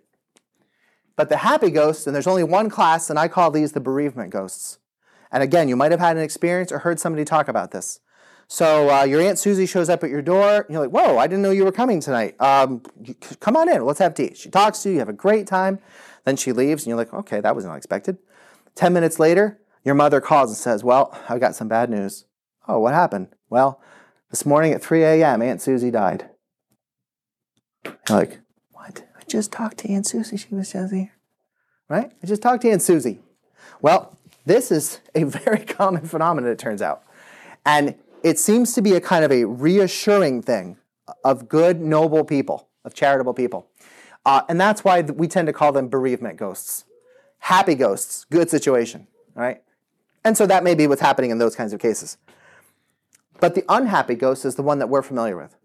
But the happy ghosts, and there's only one class, and I call these the bereavement ghosts. And again, you might have had an experience or heard somebody talk about this. So uh, your Aunt Susie shows up at your door. And you're like, whoa, I didn't know you were coming tonight. Um, come on in, let's have tea. She talks to you, you have a great time. Then she leaves, and you're like, okay, that was unexpected. Ten minutes later, your mother calls and says, well, I've got some bad news. Oh, what happened? Well, this morning at 3 a.m., Aunt Susie died. You're like, what? I just talked to Aunt Susie. She was just here. Right? I just talked to Aunt Susie. Well, this is a very common phenomenon, it turns out. And it seems to be a kind of a reassuring thing of good, noble people, of charitable people. Uh, and that's why we tend to call them bereavement ghosts. Happy ghosts, good situation, right? And so that may be what's happening in those kinds of cases. But the unhappy ghost is the one that we're familiar with.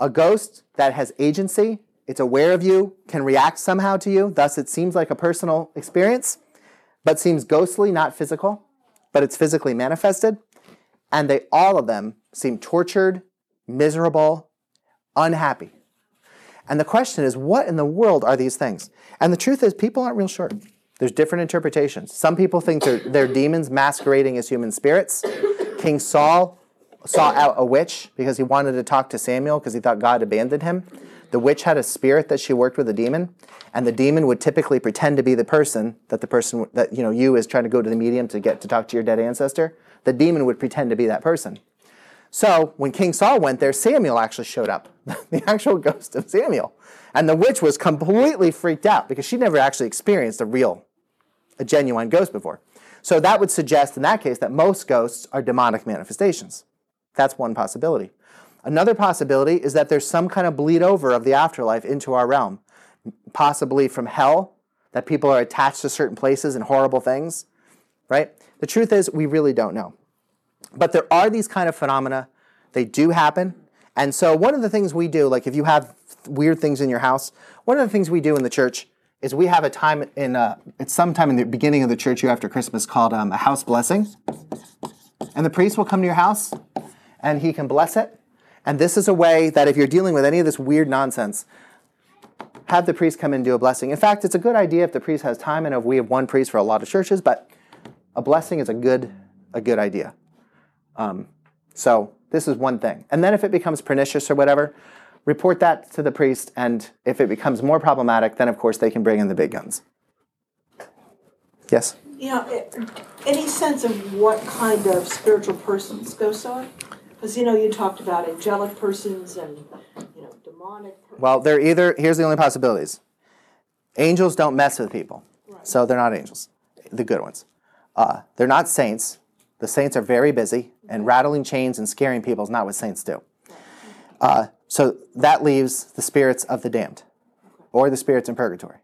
A ghost that has agency, it's aware of you, can react somehow to you, thus it seems like a personal experience, but seems ghostly, not physical, but it's physically manifested. And they all of them seem tortured, miserable, unhappy. And the question is, what in the world are these things? And the truth is, people aren't real sure. There's different interpretations. Some people think they're, they're demons masquerading as human spirits. King Saul saw out a witch because he wanted to talk to Samuel because he thought God abandoned him. The witch had a spirit that she worked with a demon, and the demon would typically pretend to be the person that the person that you know you is trying to go to the medium to get to talk to your dead ancestor. The demon would pretend to be that person. So when King Saul went there, Samuel actually showed up, the actual ghost of Samuel. And the witch was completely freaked out because she never actually experienced a real, a genuine ghost before. So that would suggest in that case that most ghosts are demonic manifestations. That's one possibility. Another possibility is that there's some kind of bleed over of the afterlife into our realm, possibly from hell, that people are attached to certain places and horrible things, right? The truth is, we really don't know. But there are these kind of phenomena, they do happen. And so, one of the things we do, like if you have weird things in your house, one of the things we do in the church is we have a time in, uh, it's sometime in the beginning of the church year after Christmas called um, a house blessing. And the priest will come to your house and he can bless it. And this is a way that if you're dealing with any of this weird nonsense, have the priest come and do a blessing. In fact, it's a good idea if the priest has time. I know we have one priest for a lot of churches, but a blessing is a good, a good idea. Um, so this is one thing. And then if it becomes pernicious or whatever, report that to the priest. And if it becomes more problematic, then of course they can bring in the big guns. Yes. Know, any sense of what kind of spiritual persons ghosts are? Because, you know, you talked about angelic persons and, you know, demonic. per- Well, they're either, here's the only possibilities. Angels don't mess with people, so they're not angels, the good ones. Uh, they're not saints. The saints are very busy, and rattling chains and scaring people is not what saints do. Uh, so that leaves the spirits of the damned or the spirits in purgatory.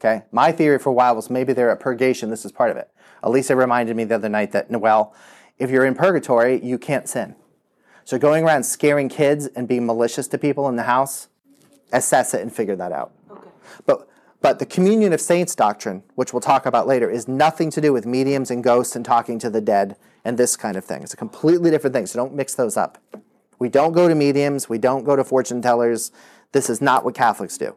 Okay? My theory for a while was maybe they're at purgation. This is part of it. Elisa reminded me the other night that, well, if you're in purgatory, you can't sin. So going around scaring kids and being malicious to people in the house, assess it and figure that out. Okay. But but the communion of saints doctrine, which we'll talk about later, is nothing to do with mediums and ghosts and talking to the dead and this kind of thing. It's a completely different thing. So don't mix those up. We don't go to mediums. We don't go to fortune tellers. This is not what Catholics do.